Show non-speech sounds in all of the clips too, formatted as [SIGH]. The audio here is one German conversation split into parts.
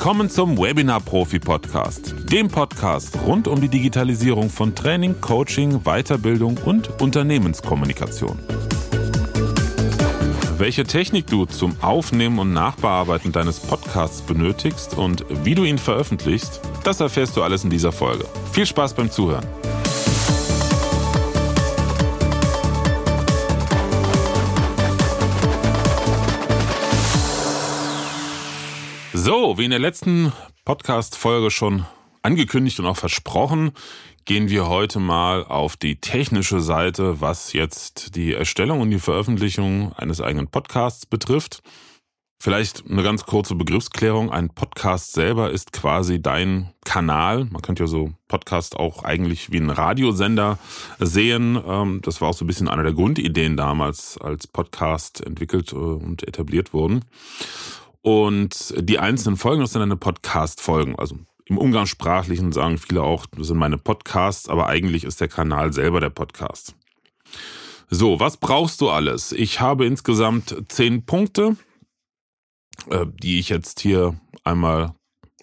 Willkommen zum Webinar Profi Podcast, dem Podcast rund um die Digitalisierung von Training, Coaching, Weiterbildung und Unternehmenskommunikation. Welche Technik du zum Aufnehmen und Nachbearbeiten deines Podcasts benötigst und wie du ihn veröffentlichst, das erfährst du alles in dieser Folge. Viel Spaß beim Zuhören. So, wie in der letzten Podcast-Folge schon angekündigt und auch versprochen, gehen wir heute mal auf die technische Seite, was jetzt die Erstellung und die Veröffentlichung eines eigenen Podcasts betrifft. Vielleicht eine ganz kurze Begriffsklärung. Ein Podcast selber ist quasi dein Kanal. Man könnte ja so Podcast auch eigentlich wie ein Radiosender sehen. Ähm, das war auch so ein bisschen einer der Grundideen damals, als Podcast entwickelt äh, und etabliert wurden. Und die einzelnen Folgen, das sind eine Podcast-Folgen. Also im Umgangssprachlichen sagen viele auch, das sind meine Podcasts, aber eigentlich ist der Kanal selber der Podcast. So, was brauchst du alles? Ich habe insgesamt zehn Punkte, äh, die ich jetzt hier einmal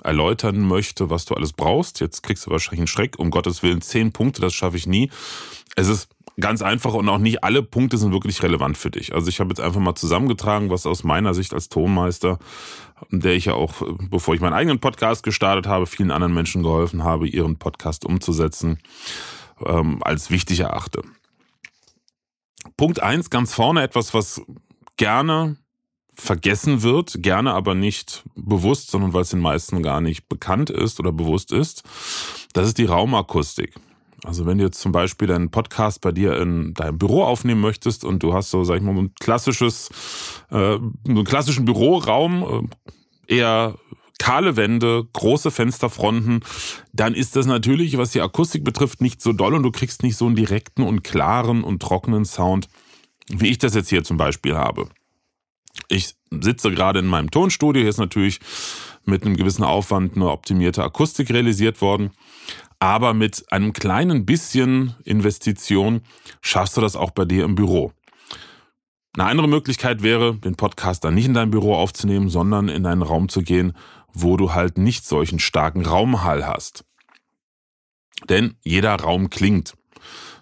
erläutern möchte, was du alles brauchst. Jetzt kriegst du wahrscheinlich einen Schreck. Um Gottes Willen, zehn Punkte, das schaffe ich nie. Es ist ganz einfach und auch nicht alle Punkte sind wirklich relevant für dich. Also ich habe jetzt einfach mal zusammengetragen, was aus meiner Sicht als Tonmeister, der ich ja auch, bevor ich meinen eigenen Podcast gestartet habe, vielen anderen Menschen geholfen habe, ihren Podcast umzusetzen, ähm, als wichtig erachte. Punkt eins ganz vorne etwas, was gerne vergessen wird, gerne aber nicht bewusst, sondern weil es den meisten gar nicht bekannt ist oder bewusst ist. Das ist die Raumakustik. Also wenn du jetzt zum Beispiel deinen Podcast bei dir in deinem Büro aufnehmen möchtest und du hast so, sag ich mal, ein klassisches, äh, einen klassischen Büroraum, äh, eher kahle Wände, große Fensterfronten, dann ist das natürlich, was die Akustik betrifft, nicht so doll und du kriegst nicht so einen direkten und klaren und trockenen Sound, wie ich das jetzt hier zum Beispiel habe. Ich sitze gerade in meinem Tonstudio, hier ist natürlich mit einem gewissen Aufwand eine optimierte Akustik realisiert worden. Aber mit einem kleinen bisschen Investition schaffst du das auch bei dir im Büro. Eine andere Möglichkeit wäre, den Podcast dann nicht in deinem Büro aufzunehmen, sondern in einen Raum zu gehen, wo du halt nicht solchen starken Raumhall hast. Denn jeder Raum klingt.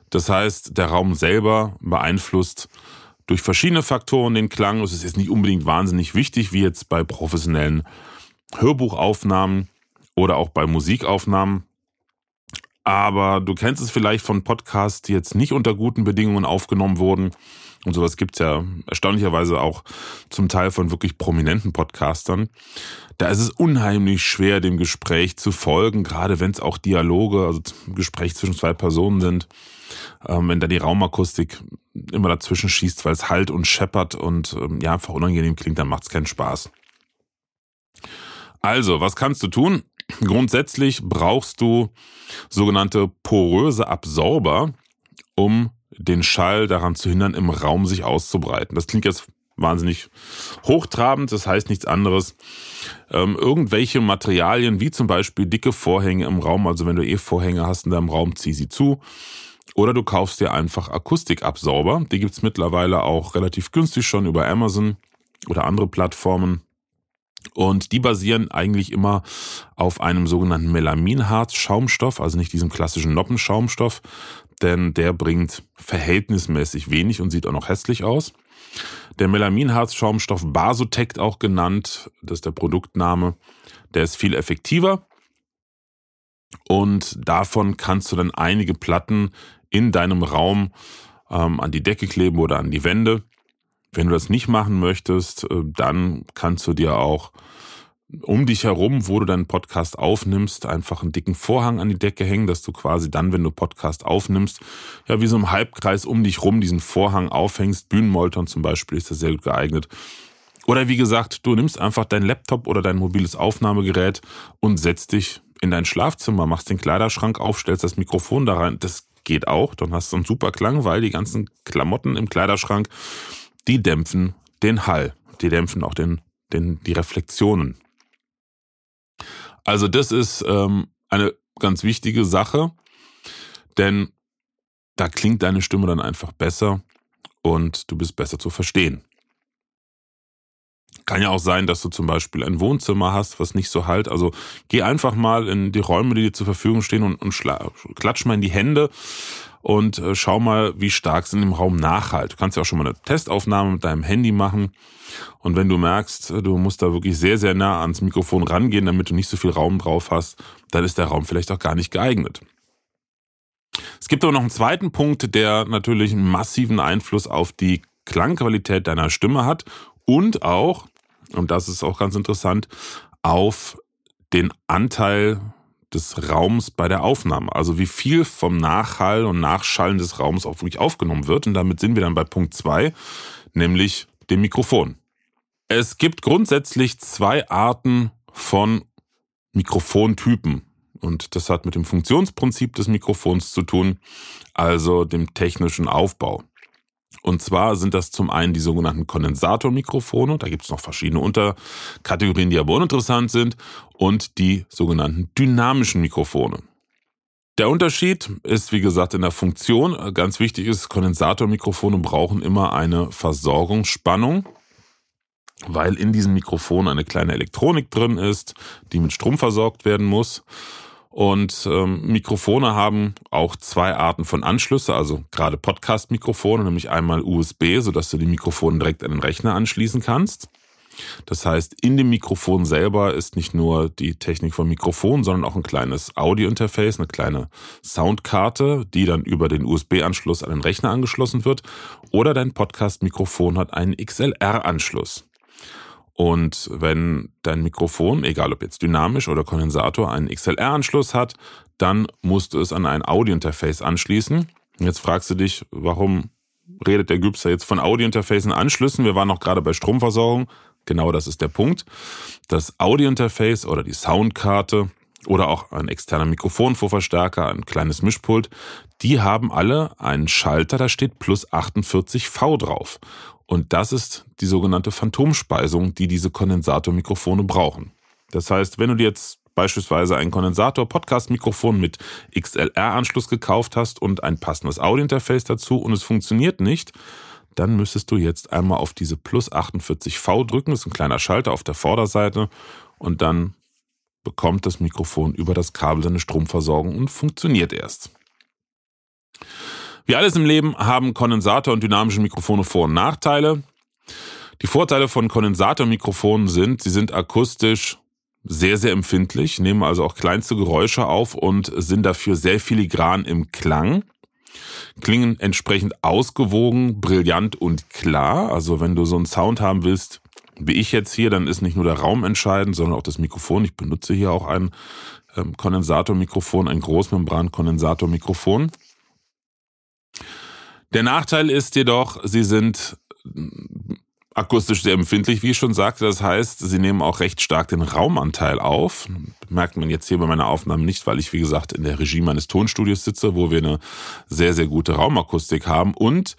Das heißt, der Raum selber beeinflusst durch verschiedene Faktoren den Klang. Es ist jetzt nicht unbedingt wahnsinnig wichtig, wie jetzt bei professionellen Hörbuchaufnahmen oder auch bei Musikaufnahmen. Aber du kennst es vielleicht von Podcasts, die jetzt nicht unter guten Bedingungen aufgenommen wurden. Und sowas gibt's ja erstaunlicherweise auch zum Teil von wirklich prominenten Podcastern. Da ist es unheimlich schwer, dem Gespräch zu folgen, gerade wenn es auch Dialoge, also Gespräch zwischen zwei Personen sind. Ähm, wenn da die Raumakustik immer dazwischen schießt, weil es halt und scheppert und ähm, ja einfach unangenehm klingt, dann macht's keinen Spaß. Also, was kannst du tun? Grundsätzlich brauchst du sogenannte poröse Absorber, um den Schall daran zu hindern, im Raum sich auszubreiten. Das klingt jetzt wahnsinnig hochtrabend, das heißt nichts anderes. Ähm, irgendwelche Materialien, wie zum Beispiel dicke Vorhänge im Raum, also wenn du eh Vorhänge hast in deinem Raum, zieh sie zu. Oder du kaufst dir einfach Akustikabsorber. Die gibt's mittlerweile auch relativ günstig schon über Amazon oder andere Plattformen. Und die basieren eigentlich immer auf einem sogenannten Melaminharz-Schaumstoff, also nicht diesem klassischen Noppenschaumstoff, denn der bringt verhältnismäßig wenig und sieht auch noch hässlich aus. Der Melaminharz-Schaumstoff Basotect auch genannt, das ist der Produktname, der ist viel effektiver. Und davon kannst du dann einige Platten in deinem Raum ähm, an die Decke kleben oder an die Wände. Wenn du das nicht machen möchtest, äh, dann kannst du dir auch um dich herum, wo du deinen Podcast aufnimmst, einfach einen dicken Vorhang an die Decke hängen, dass du quasi dann, wenn du Podcast aufnimmst, ja, wie so im Halbkreis um dich rum diesen Vorhang aufhängst. Bühnenmoltern zum Beispiel ist da sehr gut geeignet. Oder wie gesagt, du nimmst einfach dein Laptop oder dein mobiles Aufnahmegerät und setzt dich in dein Schlafzimmer, machst den Kleiderschrank auf, stellst das Mikrofon da rein. Das geht auch. Dann hast du einen super Klang, weil die ganzen Klamotten im Kleiderschrank die dämpfen den Hall. Die dämpfen auch den, den, die Reflexionen. Also das ist ähm, eine ganz wichtige Sache, denn da klingt deine Stimme dann einfach besser und du bist besser zu verstehen. Kann ja auch sein, dass du zum Beispiel ein Wohnzimmer hast, was nicht so halt. Also geh einfach mal in die Räume, die dir zur Verfügung stehen und, und klatsch mal in die Hände und äh, schau mal, wie stark es in dem Raum nachhalt. Du kannst ja auch schon mal eine Testaufnahme mit deinem Handy machen. Und wenn du merkst, du musst da wirklich sehr, sehr nah ans Mikrofon rangehen, damit du nicht so viel Raum drauf hast, dann ist der Raum vielleicht auch gar nicht geeignet. Es gibt aber noch einen zweiten Punkt, der natürlich einen massiven Einfluss auf die Klangqualität deiner Stimme hat und auch und das ist auch ganz interessant, auf den Anteil des Raums bei der Aufnahme. Also wie viel vom Nachhall und Nachschallen des Raums auch wirklich aufgenommen wird. Und damit sind wir dann bei Punkt zwei, nämlich dem Mikrofon. Es gibt grundsätzlich zwei Arten von Mikrofontypen. Und das hat mit dem Funktionsprinzip des Mikrofons zu tun, also dem technischen Aufbau. Und zwar sind das zum einen die sogenannten Kondensatormikrofone, da gibt es noch verschiedene Unterkategorien, die aber uninteressant sind, und die sogenannten dynamischen Mikrofone. Der Unterschied ist, wie gesagt, in der Funktion. Ganz wichtig ist, Kondensatormikrofone brauchen immer eine Versorgungsspannung, weil in diesem Mikrofon eine kleine Elektronik drin ist, die mit Strom versorgt werden muss. Und ähm, Mikrofone haben auch zwei Arten von Anschlüsse, also gerade Podcast-Mikrofone, nämlich einmal USB, sodass du die Mikrofone direkt an den Rechner anschließen kannst. Das heißt, in dem Mikrofon selber ist nicht nur die Technik vom Mikrofon, sondern auch ein kleines Audio-Interface, eine kleine Soundkarte, die dann über den USB-Anschluss an den Rechner angeschlossen wird. Oder dein Podcast-Mikrofon hat einen XLR-Anschluss. Und wenn dein Mikrofon, egal ob jetzt dynamisch oder Kondensator, einen XLR-Anschluss hat, dann musst du es an ein Audio-Interface anschließen. Jetzt fragst du dich, warum redet der Gübster jetzt von Audio-Interface und Anschlüssen? Wir waren noch gerade bei Stromversorgung. Genau das ist der Punkt. Das Audio-Interface oder die Soundkarte oder auch ein externer Mikrofonvorverstärker, ein kleines Mischpult, die haben alle einen Schalter, da steht plus 48V drauf. Und das ist die sogenannte Phantomspeisung, die diese Kondensatormikrofone brauchen. Das heißt, wenn du dir jetzt beispielsweise ein Kondensator-Podcast-Mikrofon mit XLR-Anschluss gekauft hast und ein passendes Audio-Interface dazu und es funktioniert nicht, dann müsstest du jetzt einmal auf diese plus 48V drücken. Das ist ein kleiner Schalter auf der Vorderseite und dann bekommt das Mikrofon über das Kabel seine Stromversorgung und funktioniert erst. Wie alles im Leben haben Kondensator- und dynamische Mikrofone Vor- und Nachteile. Die Vorteile von Kondensatormikrofonen sind, sie sind akustisch sehr, sehr empfindlich, nehmen also auch kleinste Geräusche auf und sind dafür sehr filigran im Klang. Klingen entsprechend ausgewogen, brillant und klar. Also wenn du so einen Sound haben willst, wie ich jetzt hier, dann ist nicht nur der Raum entscheidend, sondern auch das Mikrofon. Ich benutze hier auch ein ähm, Kondensatormikrofon, ein Großmembran-Kondensatormikrofon. Der Nachteil ist jedoch, sie sind akustisch sehr empfindlich, wie ich schon sagte. Das heißt, sie nehmen auch recht stark den Raumanteil auf. Merkt man jetzt hier bei meiner Aufnahme nicht, weil ich, wie gesagt, in der Regie meines Tonstudios sitze, wo wir eine sehr, sehr gute Raumakustik haben. Und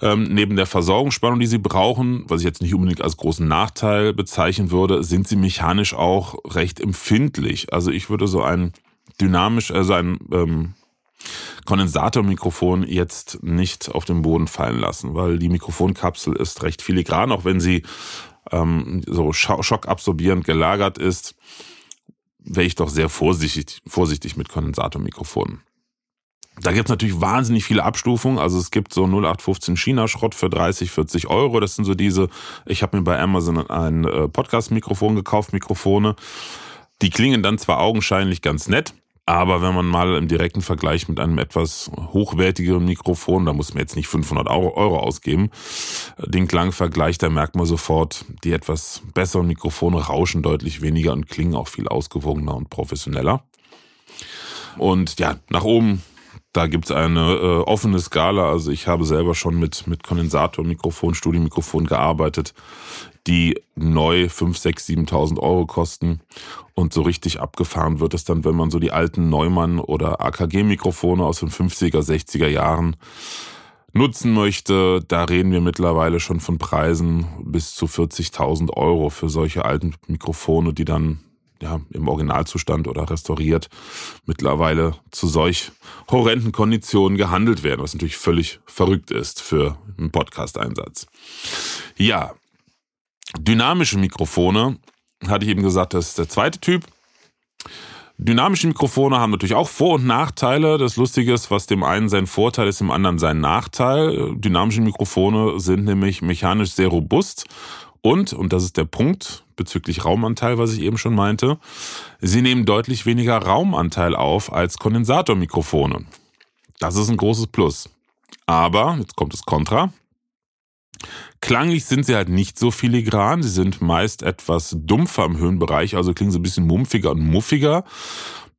ähm, neben der Versorgungsspannung, die sie brauchen, was ich jetzt nicht unbedingt als großen Nachteil bezeichnen würde, sind sie mechanisch auch recht empfindlich. Also ich würde so ein dynamisch, also ein ähm, Kondensatormikrofon jetzt nicht auf den Boden fallen lassen, weil die Mikrofonkapsel ist recht filigran, auch wenn sie ähm, so schockabsorbierend gelagert ist, wäre ich doch sehr vorsichtig, vorsichtig mit Kondensatormikrofonen. Da gibt es natürlich wahnsinnig viele Abstufungen. Also es gibt so 0815 China-Schrott für 30, 40 Euro. Das sind so diese, ich habe mir bei Amazon ein äh, Podcast-Mikrofon gekauft, Mikrofone. Die klingen dann zwar augenscheinlich ganz nett, aber wenn man mal im direkten Vergleich mit einem etwas hochwertigeren Mikrofon, da muss man jetzt nicht 500 Euro ausgeben, den Klang vergleicht, da merkt man sofort, die etwas besseren Mikrofone rauschen deutlich weniger und klingen auch viel ausgewogener und professioneller. Und ja, nach oben da gibt's eine äh, offene Skala. Also ich habe selber schon mit, mit Kondensator, Mikrofon, Studiemikrofon gearbeitet, die neu 5, 6, 7.000 Euro kosten. Und so richtig abgefahren wird es dann, wenn man so die alten Neumann- oder AKG-Mikrofone aus den 50er, 60er Jahren nutzen möchte. Da reden wir mittlerweile schon von Preisen bis zu 40.000 Euro für solche alten Mikrofone, die dann ja, im Originalzustand oder restauriert mittlerweile zu solch horrenden Konditionen gehandelt werden, was natürlich völlig verrückt ist für einen Podcast-Einsatz. Ja, Dynamische Mikrofone, hatte ich eben gesagt, das ist der zweite Typ. Dynamische Mikrofone haben natürlich auch Vor- und Nachteile. Das Lustige ist, was dem einen sein Vorteil ist, dem anderen sein Nachteil. Dynamische Mikrofone sind nämlich mechanisch sehr robust und, und das ist der Punkt bezüglich Raumanteil, was ich eben schon meinte, sie nehmen deutlich weniger Raumanteil auf als Kondensatormikrofone. Das ist ein großes Plus. Aber, jetzt kommt das Kontra. Klanglich sind sie halt nicht so filigran. Sie sind meist etwas dumpfer im Höhenbereich, also klingen sie ein bisschen mumpfiger und muffiger.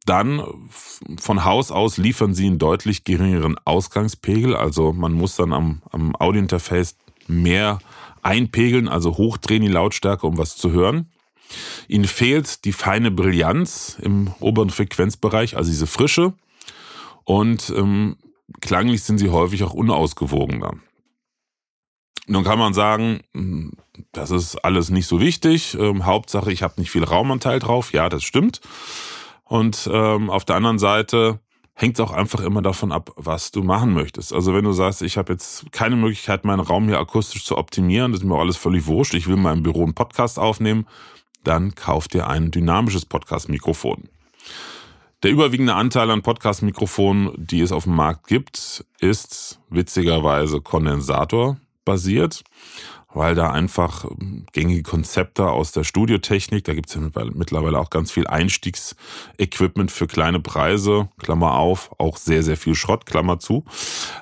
Dann von Haus aus liefern sie einen deutlich geringeren Ausgangspegel. Also man muss dann am, am Audiointerface mehr einpegeln, also hochdrehen die Lautstärke, um was zu hören. Ihnen fehlt die feine Brillanz im oberen Frequenzbereich, also diese Frische. Und ähm, klanglich sind sie häufig auch unausgewogener. Nun kann man sagen, hm, das ist alles nicht so wichtig. Ähm, Hauptsache, ich habe nicht viel Raumanteil drauf. Ja, das stimmt. Und ähm, auf der anderen Seite hängt auch einfach immer davon ab, was du machen möchtest. Also wenn du sagst, ich habe jetzt keine Möglichkeit, meinen Raum hier akustisch zu optimieren, das ist mir alles völlig wurscht, ich will mal im Büro einen Podcast aufnehmen, dann kauf dir ein dynamisches Podcast-Mikrofon. Der überwiegende Anteil an Podcast-Mikrofonen, die es auf dem Markt gibt, ist witzigerweise Kondensator basiert weil da einfach gängige Konzepte aus der Studiotechnik, da gibt es ja mittlerweile auch ganz viel Einstiegsequipment für kleine Preise, Klammer auf, auch sehr, sehr viel Schrott, Klammer zu.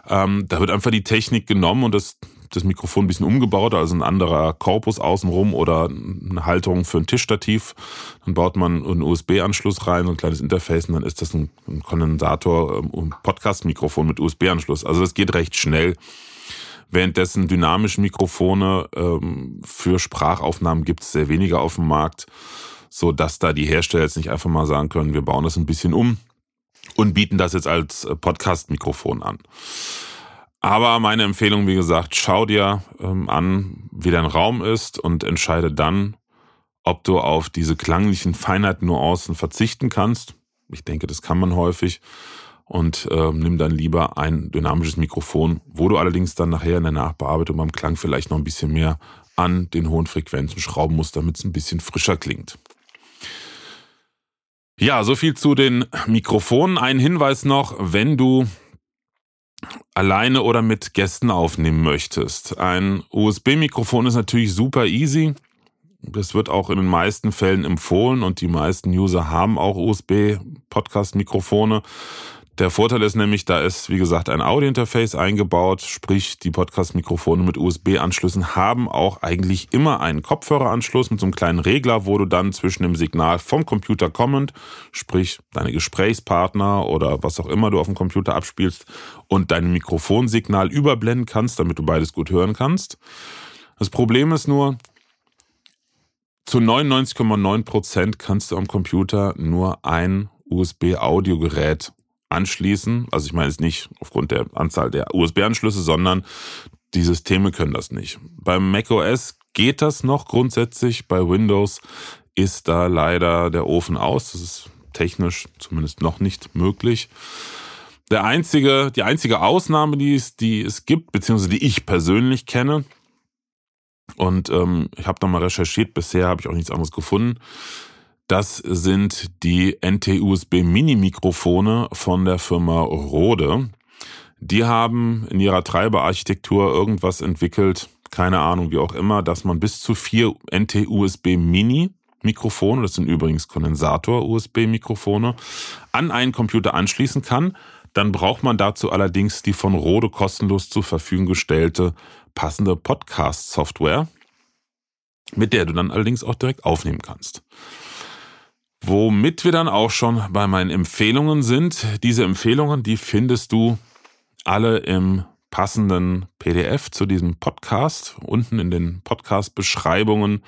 Ähm, da wird einfach die Technik genommen und das, das Mikrofon ein bisschen umgebaut, also ein anderer Korpus außenrum oder eine Halterung für ein Tischstativ. Dann baut man einen USB-Anschluss rein, so ein kleines Interface und dann ist das ein, ein Kondensator, ein ähm, Podcast-Mikrofon mit USB-Anschluss. Also das geht recht schnell. Währenddessen dynamische Mikrofone ähm, für Sprachaufnahmen gibt es sehr wenige auf dem Markt, so dass da die Hersteller jetzt nicht einfach mal sagen können, wir bauen das ein bisschen um und bieten das jetzt als äh, Podcast-Mikrofon an. Aber meine Empfehlung, wie gesagt, schau dir ähm, an, wie dein Raum ist und entscheide dann, ob du auf diese klanglichen Feinheiten, Nuancen verzichten kannst. Ich denke, das kann man häufig und äh, nimm dann lieber ein dynamisches Mikrofon, wo du allerdings dann nachher in der Nachbearbeitung beim Klang vielleicht noch ein bisschen mehr an den hohen Frequenzen schrauben musst, damit es ein bisschen frischer klingt. Ja, so viel zu den Mikrofonen. Ein Hinweis noch, wenn du alleine oder mit Gästen aufnehmen möchtest. Ein USB-Mikrofon ist natürlich super easy. Das wird auch in den meisten Fällen empfohlen und die meisten User haben auch USB-Podcast-Mikrofone. Der Vorteil ist nämlich, da ist, wie gesagt, ein Audio-Interface eingebaut, sprich die Podcast-Mikrofone mit USB-Anschlüssen haben auch eigentlich immer einen Kopfhöreranschluss mit so einem kleinen Regler, wo du dann zwischen dem Signal vom Computer kommend, sprich deine Gesprächspartner oder was auch immer du auf dem Computer abspielst und dein Mikrofonsignal überblenden kannst, damit du beides gut hören kannst. Das Problem ist nur, zu 99,9 Prozent kannst du am Computer nur ein USB-Audiogerät anschließen. Also ich meine jetzt nicht aufgrund der Anzahl der USB-Anschlüsse, sondern die Systeme können das nicht. Beim macOS geht das noch grundsätzlich. Bei Windows ist da leider der Ofen aus. Das ist technisch zumindest noch nicht möglich. Der einzige, die einzige Ausnahme, die es, die es gibt, beziehungsweise die ich persönlich kenne, und ähm, ich habe da mal recherchiert, bisher habe ich auch nichts anderes gefunden, das sind die NT-USB Mini-Mikrofone von der Firma Rode. Die haben in ihrer Treiberarchitektur irgendwas entwickelt, keine Ahnung, wie auch immer, dass man bis zu vier NT-USB Mini Mikrofone, das sind übrigens Kondensator-USB-Mikrofone, an einen Computer anschließen kann. Dann braucht man dazu allerdings die von Rode kostenlos zur Verfügung gestellte passende Podcast-Software, mit der du dann allerdings auch direkt aufnehmen kannst. Womit wir dann auch schon bei meinen Empfehlungen sind. Diese Empfehlungen, die findest du alle im passenden PDF zu diesem Podcast. Unten in den Podcast-Beschreibungen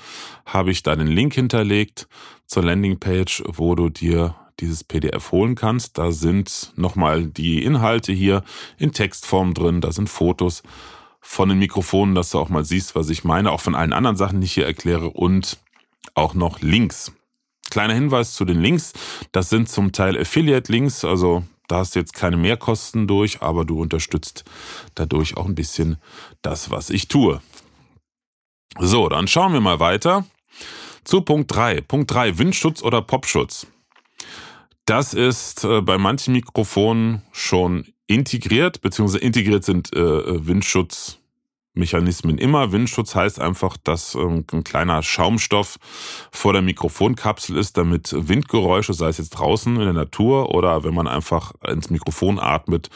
habe ich da den Link hinterlegt zur Landingpage, wo du dir dieses PDF holen kannst. Da sind nochmal die Inhalte hier in Textform drin, da sind Fotos von den Mikrofonen, dass du auch mal siehst, was ich meine, auch von allen anderen Sachen, die ich hier erkläre und auch noch Links. Kleiner Hinweis zu den Links. Das sind zum Teil Affiliate-Links, also da hast du jetzt keine Mehrkosten durch, aber du unterstützt dadurch auch ein bisschen das, was ich tue. So, dann schauen wir mal weiter zu Punkt 3. Punkt 3, Windschutz oder Popschutz. Das ist äh, bei manchen Mikrofonen schon integriert, beziehungsweise integriert sind äh, Windschutz Mechanismen immer. Windschutz heißt einfach, dass ähm, ein kleiner Schaumstoff vor der Mikrofonkapsel ist, damit Windgeräusche, sei es jetzt draußen in der Natur oder wenn man einfach ins Mikrofon atmet,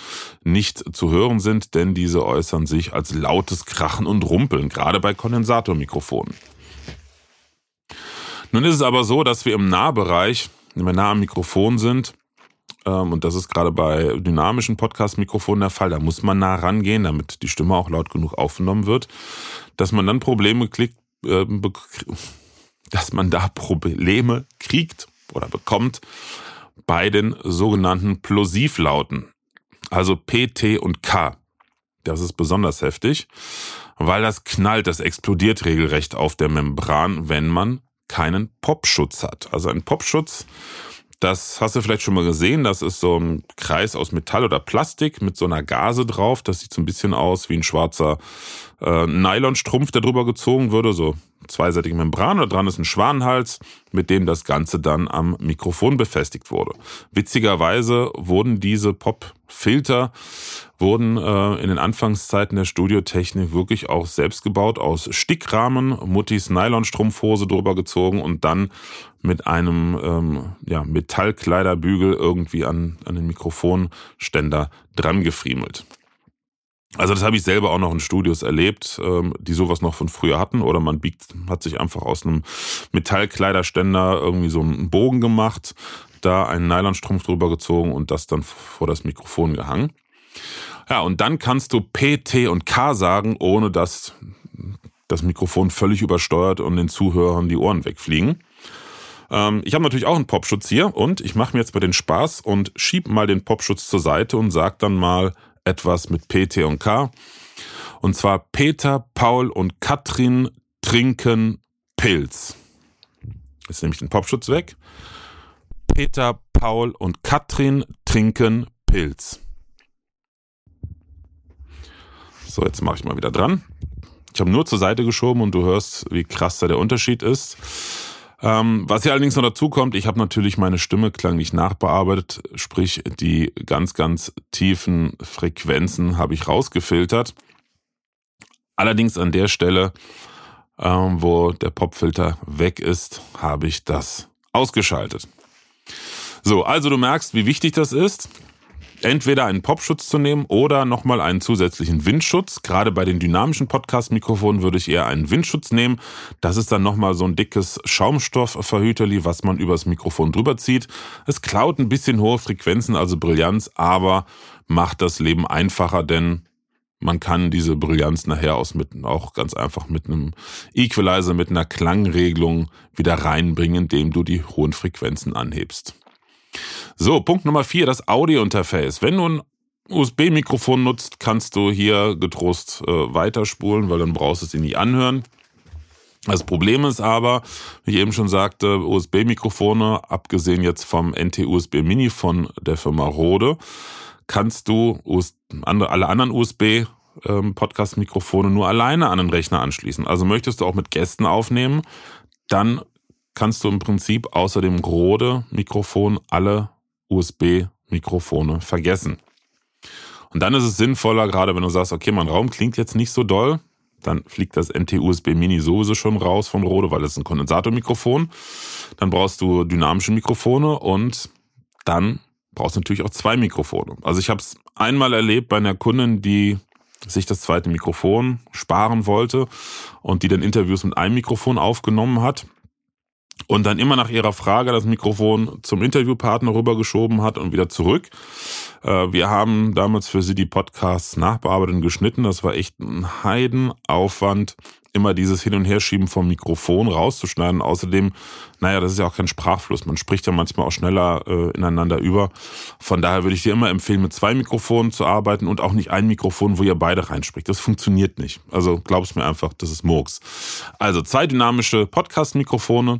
nicht zu hören sind, denn diese äußern sich als lautes Krachen und Rumpeln, gerade bei Kondensatormikrofonen. Nun ist es aber so, dass wir im Nahbereich, wenn wir nah am Mikrofon sind, und das ist gerade bei dynamischen Podcast-Mikrofonen der Fall. Da muss man nah rangehen, damit die Stimme auch laut genug aufgenommen wird, dass man dann Probleme kriegt, äh, dass man da Probleme kriegt oder bekommt bei den sogenannten Plosivlauten, also P, T und K. Das ist besonders heftig, weil das knallt, das explodiert regelrecht auf der Membran, wenn man keinen Popschutz hat. Also ein Popschutz das hast du vielleicht schon mal gesehen. Das ist so ein Kreis aus Metall oder Plastik mit so einer Gase drauf. Das sieht so ein bisschen aus wie ein schwarzer äh, Nylonstrumpf, der drüber gezogen würde. So zweiseitige Membran. Da dran ist ein Schwanenhals, mit dem das Ganze dann am Mikrofon befestigt wurde. Witzigerweise wurden diese Popfilter wurden äh, in den Anfangszeiten der Studiotechnik wirklich auch selbst gebaut aus Stickrahmen, Muttis Nylonstrumpfhose drüber gezogen und dann mit einem ähm, ja, Metallkleiderbügel irgendwie an, an den Mikrofonständer dran gefriemelt. Also das habe ich selber auch noch in Studios erlebt, ähm, die sowas noch von früher hatten. Oder man biegt, hat sich einfach aus einem Metallkleiderständer irgendwie so einen Bogen gemacht, da einen Nylonstrumpf drüber gezogen und das dann vor das Mikrofon gehangen. Ja, und dann kannst du P, T und K sagen, ohne dass das Mikrofon völlig übersteuert und den Zuhörern die Ohren wegfliegen. Ähm, ich habe natürlich auch einen Popschutz hier und ich mache mir jetzt mal den Spaß und schieb mal den Popschutz zur Seite und sag dann mal etwas mit P, T und K. Und zwar Peter, Paul und Katrin trinken Pilz. Jetzt nehme ich den Popschutz weg. Peter, Paul und Katrin trinken Pilz. So, jetzt mache ich mal wieder dran. Ich habe nur zur Seite geschoben und du hörst, wie krass da der Unterschied ist. Ähm, was hier allerdings noch dazu kommt, ich habe natürlich meine Stimme klanglich nachbearbeitet, sprich die ganz, ganz tiefen Frequenzen habe ich rausgefiltert. Allerdings an der Stelle, ähm, wo der Popfilter weg ist, habe ich das ausgeschaltet. So, also du merkst, wie wichtig das ist entweder einen Popschutz zu nehmen oder nochmal einen zusätzlichen Windschutz. Gerade bei den dynamischen Podcast-Mikrofonen würde ich eher einen Windschutz nehmen. Das ist dann nochmal so ein dickes Schaumstoffverhüterli, was man übers Mikrofon drüber zieht. Es klaut ein bisschen hohe Frequenzen, also Brillanz, aber macht das Leben einfacher, denn man kann diese Brillanz nachher aus mit, auch ganz einfach mit einem Equalizer, mit einer Klangregelung wieder reinbringen, indem du die hohen Frequenzen anhebst. So, Punkt Nummer vier, das Audio-Interface. Wenn du ein USB-Mikrofon nutzt, kannst du hier getrost äh, weiterspulen, weil dann brauchst du es dir nie anhören. Das Problem ist aber, wie ich eben schon sagte, USB-Mikrofone, abgesehen jetzt vom NT-USB Mini von der Firma Rode, kannst du alle anderen USB ähm, Podcast-Mikrofone nur alleine an den Rechner anschließen. Also möchtest du auch mit Gästen aufnehmen, dann kannst du im Prinzip außer dem Rode-Mikrofon alle USB-Mikrofone vergessen. Und dann ist es sinnvoller, gerade wenn du sagst, okay, mein Raum klingt jetzt nicht so doll, dann fliegt das NT-USB Mini sowieso schon raus von Rode, weil es ein Kondensatormikrofon. Dann brauchst du dynamische Mikrofone und dann brauchst du natürlich auch zwei Mikrofone. Also ich habe es einmal erlebt bei einer Kundin, die sich das zweite Mikrofon sparen wollte und die dann Interviews mit einem Mikrofon aufgenommen hat und dann immer nach ihrer Frage das Mikrofon zum Interviewpartner rübergeschoben hat und wieder zurück. Äh, wir haben damals für sie die Podcasts nachbearbeitet und geschnitten. Das war echt ein Heidenaufwand, immer dieses Hin- und Herschieben vom Mikrofon rauszuschneiden. Außerdem, naja, das ist ja auch kein Sprachfluss. Man spricht ja manchmal auch schneller äh, ineinander über. Von daher würde ich dir immer empfehlen, mit zwei Mikrofonen zu arbeiten und auch nicht ein Mikrofon, wo ihr beide reinspricht. Das funktioniert nicht. Also glaub's mir einfach, das ist Murks. Also zwei dynamische Podcast-Mikrofone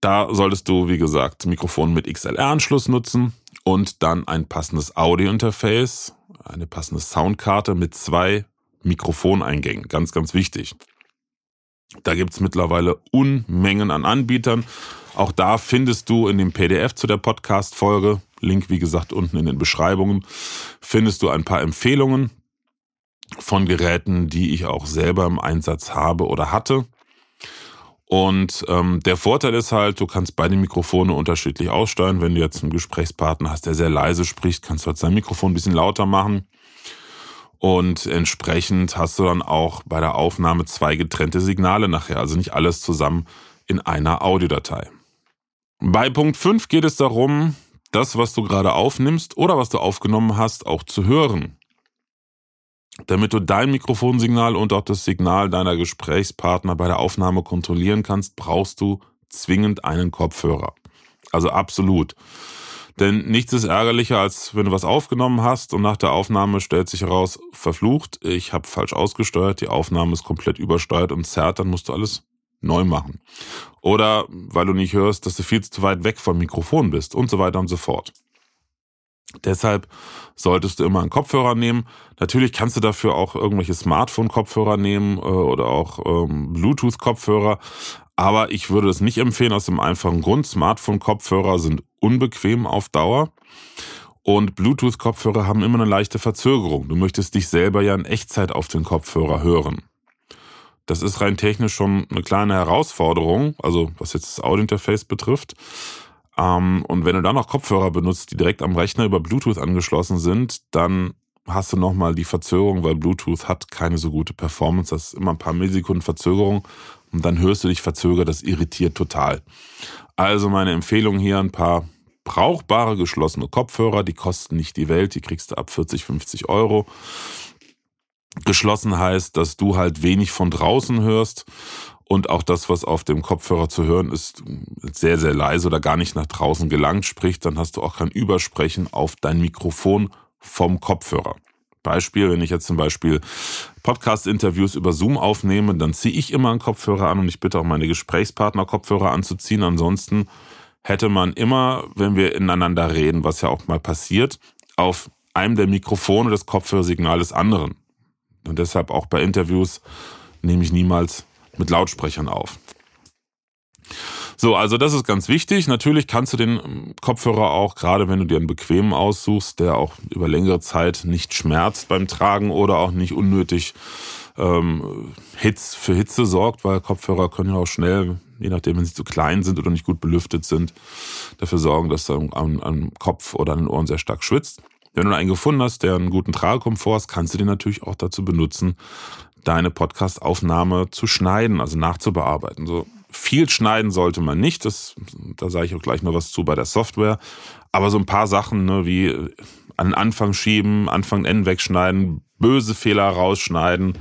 da solltest du, wie gesagt, Mikrofon mit XLR-Anschluss nutzen und dann ein passendes Audio-Interface, eine passende Soundkarte mit zwei Mikrofoneingängen. Ganz, ganz wichtig. Da gibt's mittlerweile Unmengen an Anbietern. Auch da findest du in dem PDF zu der Podcast-Folge, Link wie gesagt unten in den Beschreibungen, findest du ein paar Empfehlungen von Geräten, die ich auch selber im Einsatz habe oder hatte. Und ähm, der Vorteil ist halt, du kannst beide Mikrofone unterschiedlich aussteuern. Wenn du jetzt einen Gesprächspartner hast, der sehr leise spricht, kannst du halt sein Mikrofon ein bisschen lauter machen. Und entsprechend hast du dann auch bei der Aufnahme zwei getrennte Signale nachher, also nicht alles zusammen in einer Audiodatei. Bei Punkt 5 geht es darum, das, was du gerade aufnimmst oder was du aufgenommen hast, auch zu hören. Damit du dein Mikrofonsignal und auch das Signal deiner Gesprächspartner bei der Aufnahme kontrollieren kannst, brauchst du zwingend einen Kopfhörer. Also absolut. Denn nichts ist ärgerlicher, als wenn du was aufgenommen hast und nach der Aufnahme stellt sich heraus, verflucht, ich habe falsch ausgesteuert, die Aufnahme ist komplett übersteuert und zerrt, dann musst du alles neu machen. Oder weil du nicht hörst, dass du viel zu weit weg vom Mikrofon bist und so weiter und so fort. Deshalb solltest du immer einen Kopfhörer nehmen. Natürlich kannst du dafür auch irgendwelche Smartphone-Kopfhörer nehmen äh, oder auch ähm, Bluetooth-Kopfhörer. Aber ich würde es nicht empfehlen aus dem einfachen Grund. Smartphone-Kopfhörer sind unbequem auf Dauer. Und Bluetooth-Kopfhörer haben immer eine leichte Verzögerung. Du möchtest dich selber ja in Echtzeit auf den Kopfhörer hören. Das ist rein technisch schon eine kleine Herausforderung, also was jetzt das Audiointerface betrifft. Ähm, und wenn du dann noch Kopfhörer benutzt, die direkt am Rechner über Bluetooth angeschlossen sind, dann hast du nochmal die Verzögerung, weil Bluetooth hat keine so gute Performance. Das ist immer ein paar Millisekunden Verzögerung und dann hörst du dich verzögert. Das irritiert total. Also meine Empfehlung hier ein paar brauchbare geschlossene Kopfhörer. Die kosten nicht die Welt. Die kriegst du ab 40, 50 Euro. Geschlossen heißt, dass du halt wenig von draußen hörst und auch das, was auf dem Kopfhörer zu hören ist, sehr, sehr leise oder gar nicht nach draußen gelangt, sprich, dann hast du auch kein Übersprechen auf dein Mikrofon vom Kopfhörer. Beispiel, wenn ich jetzt zum Beispiel Podcast-Interviews über Zoom aufnehme, dann ziehe ich immer einen Kopfhörer an und ich bitte auch meine Gesprächspartner Kopfhörer anzuziehen. Ansonsten hätte man immer, wenn wir ineinander reden, was ja auch mal passiert, auf einem der Mikrofone das Kopfhörersignal des anderen. Und deshalb auch bei Interviews nehme ich niemals mit Lautsprechern auf. So, also das ist ganz wichtig. Natürlich kannst du den Kopfhörer auch, gerade wenn du dir einen bequemen aussuchst, der auch über längere Zeit nicht schmerzt beim Tragen oder auch nicht unnötig ähm, Hitz für Hitze sorgt, weil Kopfhörer können ja auch schnell, je nachdem, wenn sie zu klein sind oder nicht gut belüftet sind, dafür sorgen, dass du am, am Kopf oder an den Ohren sehr stark schwitzt. Wenn du einen gefunden hast, der einen guten Tragekomfort hat, kannst du den natürlich auch dazu benutzen, deine Podcast-Aufnahme zu schneiden, also nachzubearbeiten. So viel schneiden sollte man nicht, das, da sage ich auch gleich noch was zu bei der Software. Aber so ein paar Sachen, ne, wie an Anfang schieben, Anfang Ende wegschneiden, böse Fehler rausschneiden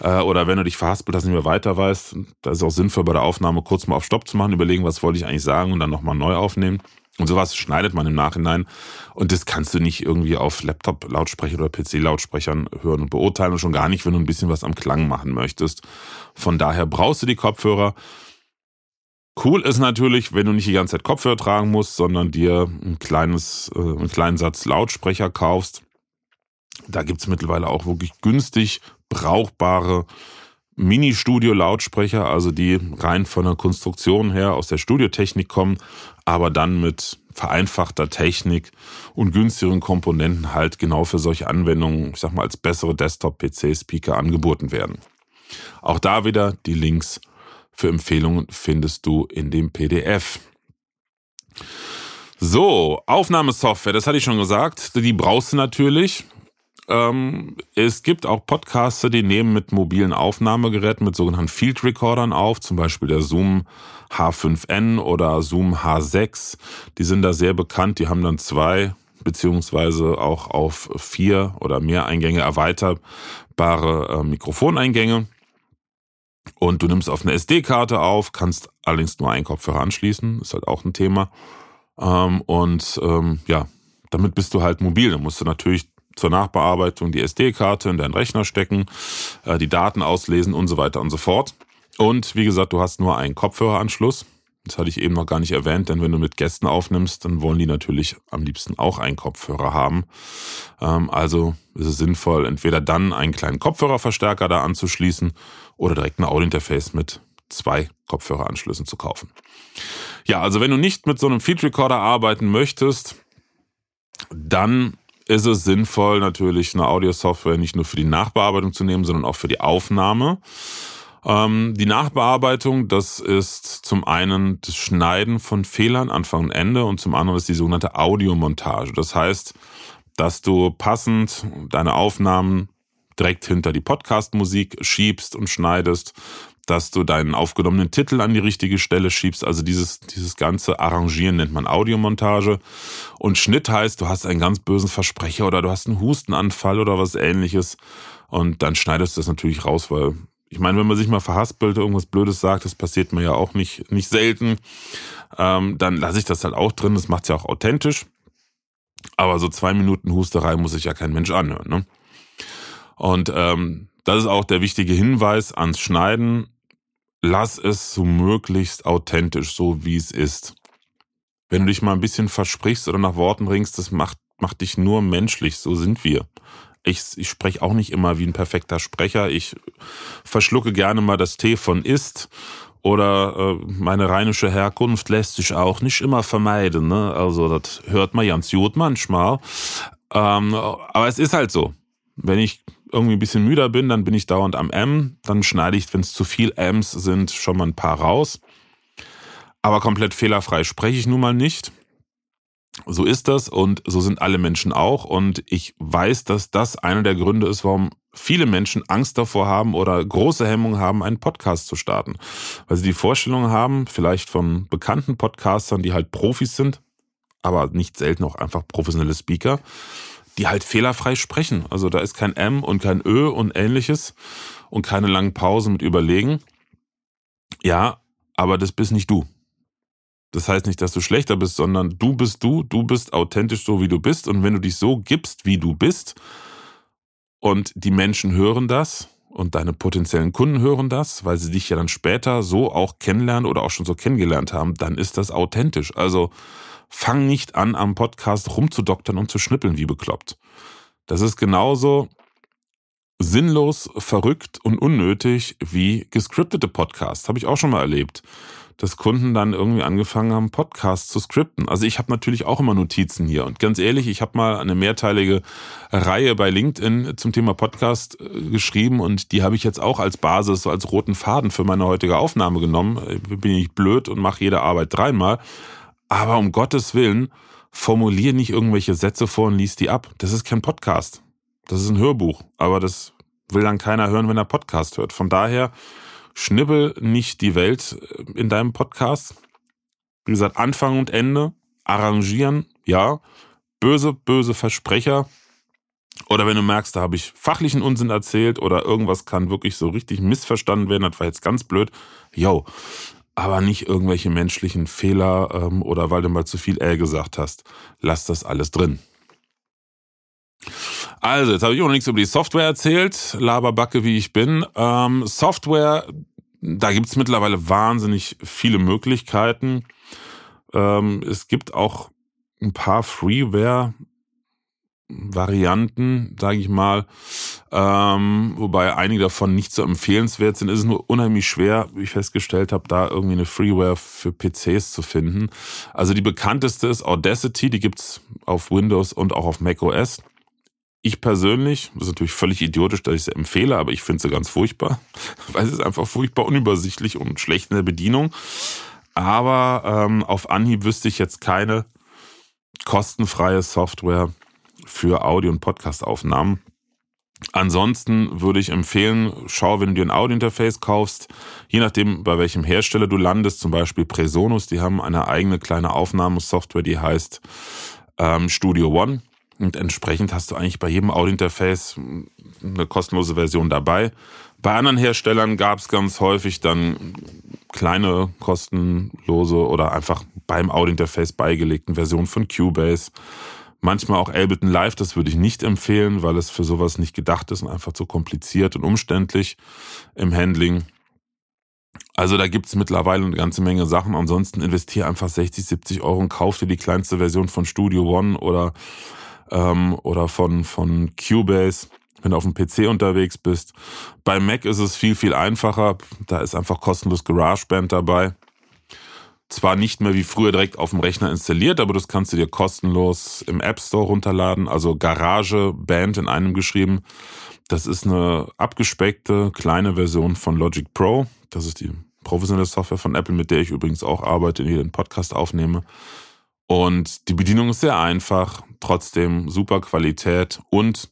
äh, oder wenn du dich verhaspelt hast, nicht mehr weiter weißt, da ist auch sinnvoll bei der Aufnahme kurz mal auf Stopp zu machen, überlegen, was wollte ich eigentlich sagen und dann nochmal neu aufnehmen. Und sowas schneidet man im Nachhinein. Und das kannst du nicht irgendwie auf Laptop-Lautsprecher oder PC-Lautsprechern hören und beurteilen. Und schon gar nicht, wenn du ein bisschen was am Klang machen möchtest. Von daher brauchst du die Kopfhörer. Cool ist natürlich, wenn du nicht die ganze Zeit Kopfhörer tragen musst, sondern dir ein kleines, äh, einen kleinen Satz Lautsprecher kaufst. Da gibt's mittlerweile auch wirklich günstig brauchbare Mini-Studio-Lautsprecher, also die rein von der Konstruktion her aus der Studiotechnik kommen, aber dann mit vereinfachter Technik und günstigeren Komponenten halt genau für solche Anwendungen, ich sag mal, als bessere Desktop-PC-Speaker angeboten werden. Auch da wieder die Links für Empfehlungen findest du in dem PDF. So, Aufnahmesoftware, das hatte ich schon gesagt, die brauchst du natürlich. Ähm, es gibt auch Podcaster, die nehmen mit mobilen Aufnahmegeräten, mit sogenannten Field Recordern auf, zum Beispiel der Zoom H5N oder Zoom H6. Die sind da sehr bekannt, die haben dann zwei beziehungsweise auch auf vier oder mehr Eingänge erweiterbare äh, Mikrofoneingänge. Und du nimmst auf eine SD-Karte auf, kannst allerdings nur einen Kopfhörer anschließen, ist halt auch ein Thema. Ähm, und ähm, ja, damit bist du halt mobil. Dann musst du natürlich zur Nachbearbeitung die SD-Karte in deinen Rechner stecken, äh, die Daten auslesen und so weiter und so fort. Und wie gesagt, du hast nur einen Kopfhöreranschluss. Das hatte ich eben noch gar nicht erwähnt, denn wenn du mit Gästen aufnimmst, dann wollen die natürlich am liebsten auch einen Kopfhörer haben. Ähm, also ist es sinnvoll, entweder dann einen kleinen Kopfhörerverstärker da anzuschließen oder direkt ein Audiointerface mit zwei Kopfhöreranschlüssen zu kaufen. Ja, also wenn du nicht mit so einem Feed Recorder arbeiten möchtest, dann ist es sinnvoll, natürlich eine Audio-Software nicht nur für die Nachbearbeitung zu nehmen, sondern auch für die Aufnahme. Ähm, die Nachbearbeitung, das ist zum einen das Schneiden von Fehlern Anfang und Ende und zum anderen ist die sogenannte Audiomontage. Das heißt, dass du passend deine Aufnahmen direkt hinter die Podcast-Musik schiebst und schneidest, dass du deinen aufgenommenen Titel an die richtige Stelle schiebst. Also dieses, dieses ganze Arrangieren nennt man Audiomontage. Und Schnitt heißt, du hast einen ganz bösen Versprecher oder du hast einen Hustenanfall oder was ähnliches. Und dann schneidest du das natürlich raus, weil ich meine, wenn man sich mal verhaspelt, irgendwas Blödes sagt, das passiert mir ja auch nicht, nicht selten, ähm, dann lasse ich das halt auch drin. Das macht es ja auch authentisch. Aber so zwei Minuten Husterei muss sich ja kein Mensch anhören. Ne? Und ähm, das ist auch der wichtige Hinweis ans Schneiden. Lass es so möglichst authentisch, so wie es ist. Wenn du dich mal ein bisschen versprichst oder nach Worten ringst, das macht, macht dich nur menschlich. So sind wir. Ich, ich spreche auch nicht immer wie ein perfekter Sprecher. Ich verschlucke gerne mal das T von ist oder äh, meine rheinische Herkunft lässt sich auch nicht immer vermeiden. Ne? Also das hört man ganz gut manchmal. Ähm, aber es ist halt so. Wenn ich irgendwie ein bisschen müder bin, dann bin ich dauernd am M. Dann schneide ich, wenn es zu viel M's sind, schon mal ein paar raus. Aber komplett fehlerfrei spreche ich nun mal nicht. So ist das und so sind alle Menschen auch. Und ich weiß, dass das einer der Gründe ist, warum viele Menschen Angst davor haben oder große Hemmungen haben, einen Podcast zu starten. Weil sie die Vorstellung haben, vielleicht von bekannten Podcastern, die halt Profis sind, aber nicht selten auch einfach professionelle Speaker, die halt fehlerfrei sprechen. Also da ist kein M und kein Ö und ähnliches und keine langen Pausen mit Überlegen. Ja, aber das bist nicht du. Das heißt nicht, dass du schlechter bist, sondern du bist du, du bist authentisch so, wie du bist. Und wenn du dich so gibst, wie du bist, und die Menschen hören das und deine potenziellen Kunden hören das, weil sie dich ja dann später so auch kennenlernen oder auch schon so kennengelernt haben, dann ist das authentisch. Also fang nicht an, am Podcast rumzudoktern und zu schnippeln wie bekloppt. Das ist genauso sinnlos, verrückt und unnötig wie gescriptete Podcasts. Habe ich auch schon mal erlebt dass Kunden dann irgendwie angefangen haben, Podcasts zu skripten. Also ich habe natürlich auch immer Notizen hier. Und ganz ehrlich, ich habe mal eine mehrteilige Reihe bei LinkedIn zum Thema Podcast äh, geschrieben und die habe ich jetzt auch als Basis, so als roten Faden für meine heutige Aufnahme genommen. Ich bin nicht blöd und mache jede Arbeit dreimal. Aber um Gottes Willen, formulier nicht irgendwelche Sätze vor und lies die ab. Das ist kein Podcast. Das ist ein Hörbuch. Aber das will dann keiner hören, wenn er Podcast hört. Von daher schnibbel nicht die Welt äh, in deinem Podcast. Wie gesagt, Anfang und Ende, arrangieren, ja. Böse, böse Versprecher. Oder wenn du merkst, da habe ich fachlichen Unsinn erzählt oder irgendwas kann wirklich so richtig missverstanden werden, das war jetzt ganz blöd. Yo, aber nicht irgendwelche menschlichen Fehler ähm, oder weil du mal zu viel L gesagt hast. Lass das alles drin. Also, jetzt habe ich auch noch nichts über die Software erzählt. Laberbacke, wie ich bin. Ähm, Software, da gibt's mittlerweile wahnsinnig viele Möglichkeiten. Ähm, es gibt auch ein paar Freeware. Varianten, sage ich mal, ähm, wobei einige davon nicht so empfehlenswert sind, ist es nur unheimlich schwer, wie ich festgestellt habe, da irgendwie eine Freeware für PCs zu finden. Also die bekannteste ist Audacity, die gibt's auf Windows und auch auf macOS. Ich persönlich, das ist natürlich völlig idiotisch, dass ich sie empfehle, aber ich finde sie ganz furchtbar, [LAUGHS] weil sie ist einfach furchtbar unübersichtlich und schlecht in der Bedienung. Aber ähm, auf Anhieb wüsste ich jetzt keine kostenfreie Software für Audio- und Podcast-Aufnahmen. Ansonsten würde ich empfehlen, schau, wenn du dir ein Audio-Interface kaufst, je nachdem, bei welchem Hersteller du landest, zum Beispiel Presonus, die haben eine eigene kleine Aufnahmesoftware, die heißt ähm, Studio One. Und entsprechend hast du eigentlich bei jedem Audio-Interface eine kostenlose Version dabei. Bei anderen Herstellern gab es ganz häufig dann kleine kostenlose oder einfach beim Audio-Interface beigelegten Versionen von Cubase. Manchmal auch Ableton Live, das würde ich nicht empfehlen, weil es für sowas nicht gedacht ist und einfach zu kompliziert und umständlich im Handling. Also da gibt's mittlerweile eine ganze Menge Sachen. Ansonsten investiere einfach 60, 70 Euro und kauf dir die kleinste Version von Studio One oder, ähm, oder von, von Cubase, wenn du auf dem PC unterwegs bist. Bei Mac ist es viel, viel einfacher. Da ist einfach kostenlos GarageBand dabei. Zwar nicht mehr wie früher direkt auf dem Rechner installiert, aber das kannst du dir kostenlos im App Store runterladen. Also Garage Band in einem geschrieben. Das ist eine abgespeckte kleine Version von Logic Pro. Das ist die professionelle Software von Apple, mit der ich übrigens auch arbeite, in hier den Podcast aufnehme. Und die Bedienung ist sehr einfach, trotzdem super Qualität und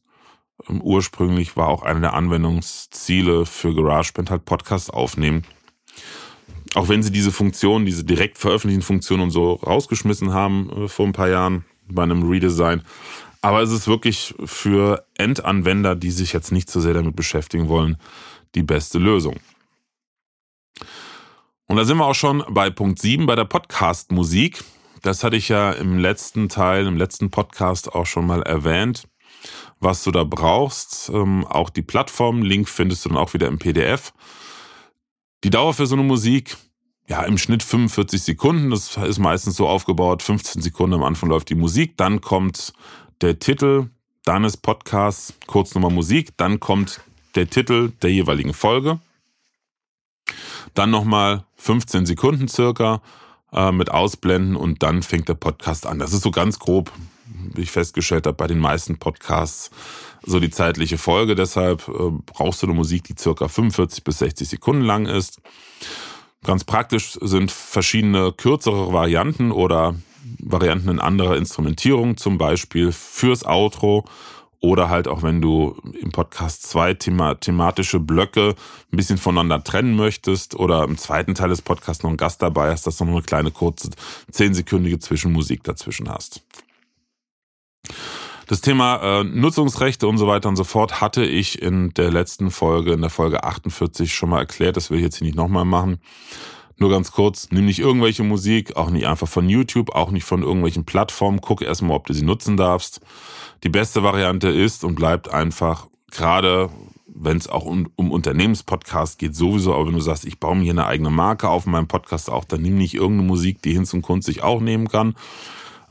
ähm, ursprünglich war auch einer der Anwendungsziele für GarageBand halt Podcast aufnehmen. Auch wenn sie diese Funktion, diese direkt veröffentlichten Funktion und so rausgeschmissen haben äh, vor ein paar Jahren bei einem Redesign. Aber es ist wirklich für Endanwender, die sich jetzt nicht so sehr damit beschäftigen wollen, die beste Lösung. Und da sind wir auch schon bei Punkt 7, bei der Podcast-Musik. Das hatte ich ja im letzten Teil, im letzten Podcast auch schon mal erwähnt, was du da brauchst. Ähm, auch die Plattform, Link findest du dann auch wieder im PDF. Die Dauer für so eine Musik, ja, im Schnitt 45 Sekunden. Das ist meistens so aufgebaut. 15 Sekunden am Anfang läuft die Musik, dann kommt der Titel deines Podcasts, Kurznummer Musik, dann kommt der Titel der jeweiligen Folge. Dann nochmal 15 Sekunden circa äh, mit Ausblenden und dann fängt der Podcast an. Das ist so ganz grob, wie ich festgestellt habe, bei den meisten Podcasts so die zeitliche Folge. Deshalb äh, brauchst du eine Musik, die circa 45 bis 60 Sekunden lang ist. Ganz praktisch sind verschiedene kürzere Varianten oder Varianten in anderer Instrumentierung, zum Beispiel fürs Outro oder halt auch wenn du im Podcast zwei thema thematische Blöcke ein bisschen voneinander trennen möchtest oder im zweiten Teil des Podcasts noch einen Gast dabei hast, dass du noch eine kleine kurze zehnsekündige Zwischenmusik dazwischen hast. Das Thema äh, Nutzungsrechte und so weiter und so fort hatte ich in der letzten Folge, in der Folge 48 schon mal erklärt. Das will ich jetzt hier nicht nochmal machen. Nur ganz kurz, nimm nicht irgendwelche Musik, auch nicht einfach von YouTube, auch nicht von irgendwelchen Plattformen. Guck erstmal, ob du sie nutzen darfst. Die beste Variante ist und bleibt einfach, gerade wenn es auch um, um Unternehmenspodcast geht, sowieso, aber wenn du sagst, ich baue mir hier eine eigene Marke auf meinem Podcast auch, dann nimm nicht irgendeine Musik, die Hinz und Kunst sich auch nehmen kann.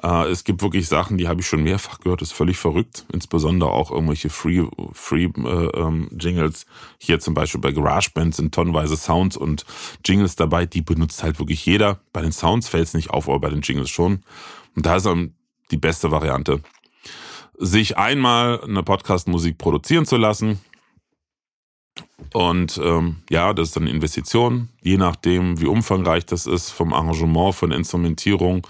Äh, es gibt wirklich Sachen, die habe ich schon mehrfach gehört, ist völlig verrückt. Insbesondere auch irgendwelche Free, Free äh, ähm, Jingles. Hier zum Beispiel bei GarageBand sind tonnenweise Sounds und Jingles dabei, die benutzt halt wirklich jeder. Bei den Sounds fällt es nicht auf, aber bei den Jingles schon. Und da ist dann die beste Variante, sich einmal eine Podcast-Musik produzieren zu lassen. Und ähm, ja, das ist dann Investition, je nachdem, wie umfangreich das ist, vom Arrangement, von Instrumentierung,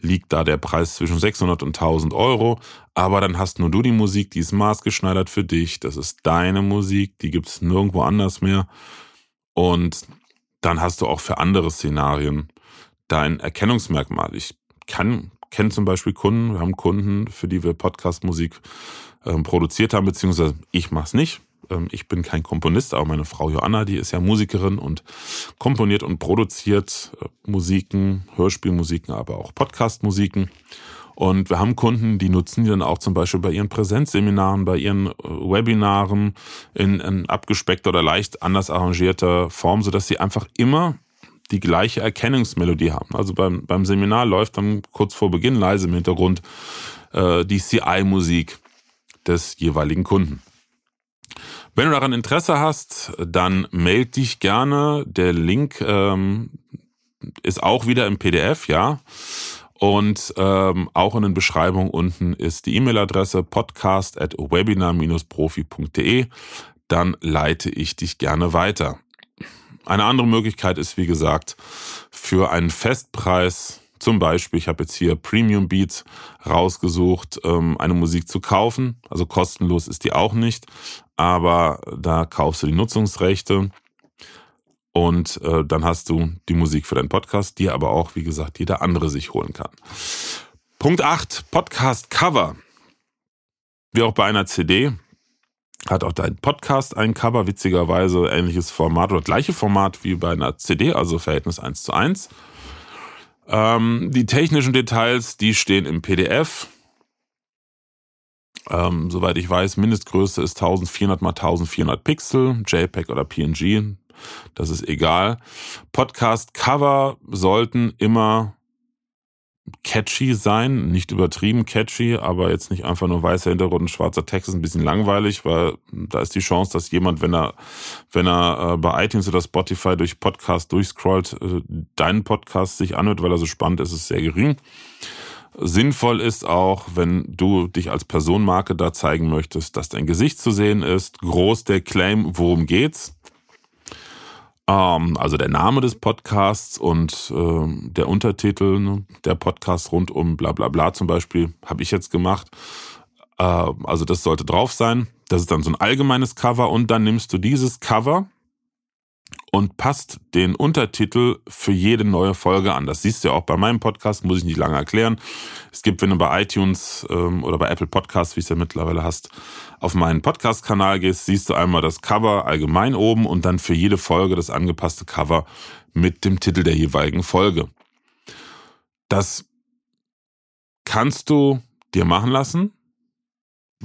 liegt da der Preis zwischen 600 und 1000 Euro. Aber dann hast nur du die Musik, die ist maßgeschneidert für dich. Das ist deine Musik, die gibt's nirgendwo anders mehr. Und dann hast du auch für andere Szenarien dein Erkennungsmerkmal. Ich kann kenne zum Beispiel Kunden, wir haben Kunden, für die wir Podcast-Musik ähm, produziert haben, beziehungsweise ich mache es nicht. Ähm, ich bin kein Komponist, aber meine Frau Joanna, die ist ja Musikerin und komponiert und produziert äh, Musiken, Hörspielmusiken, aber auch Podcast-Musiken. Und wir haben Kunden, die nutzen die dann auch zum Beispiel bei ihren Präsenzseminaren, bei ihren äh, Webinaren in, in abgespeckter oder leicht anders arrangierter Form, sodass sie einfach immer die gleiche Erkennungsmelodie haben. Also beim, beim Seminar läuft dann kurz vor Beginn leise im Hintergrund äh, die CI-Musik des jeweiligen Kunden. Wenn du daran Interesse hast, dann meld dich gerne. Der Link ähm, ist auch wieder im PDF, ja. Und ähm, auch in den Beschreibungen unten ist die E-Mail-Adresse podcast at webinar-profi.de. Dann leite ich dich gerne weiter. Eine andere Möglichkeit ist, wie gesagt, für einen Festpreis zum Beispiel, ich habe jetzt hier Premium Beats rausgesucht, ähm, eine Musik zu kaufen. Also kostenlos ist die auch nicht, aber da kaufst du die Nutzungsrechte und äh, dann hast du die Musik für deinen Podcast, die aber auch, wie gesagt, jeder andere sich holen kann. Punkt 8, Podcast Cover. Wie auch bei einer CD hat auch dein Podcast ein Cover, witzigerweise ähnliches Format oder gleiche Format wie bei einer CD, also Verhältnis 1 zu 1. Ähm, die technischen Details, die stehen im PDF. Ähm, soweit ich weiß, Mindestgröße ist 1400 x 1400 Pixel, JPEG oder PNG. Das ist egal. Podcast-Cover sollten immer catchy sein, nicht übertrieben catchy, aber jetzt nicht einfach nur weißer Hintergrund und schwarzer Text ist ein bisschen langweilig, weil da ist die Chance, dass jemand, wenn er, wenn er äh, bei iTunes oder Spotify durch Podcast durchscrollt, äh, deinen Podcast sich anhört, weil er so spannend ist, ist sehr gering. Sinnvoll ist auch, wenn du dich als Personenmarke da zeigen möchtest, dass dein Gesicht zu sehen ist, groß der Claim, worum geht's, ähm, also der Name des Podcasts und äh, der Untertitel, ne, der Podcast rund um bla bla bla zum Beispiel, habe ich jetzt gemacht. Äh, also das sollte drauf sein. Das ist dann so ein allgemeines Cover und dann nimmst du dieses Cover und passt den Untertitel für jede neue Folge an. Das siehst du ja auch bei meinem Podcast, muss ich nicht lange erklären. Es gibt, wenn du bei iTunes ähm, oder bei Apple Podcasts, wie es ja mittlerweile hast, auf meinen Podcast-Kanal gehst, siehst du einmal das Cover allgemein oben und dann für jede Folge das angepasste Cover mit dem Titel der jeweiligen Folge. Das kannst du dir machen lassen.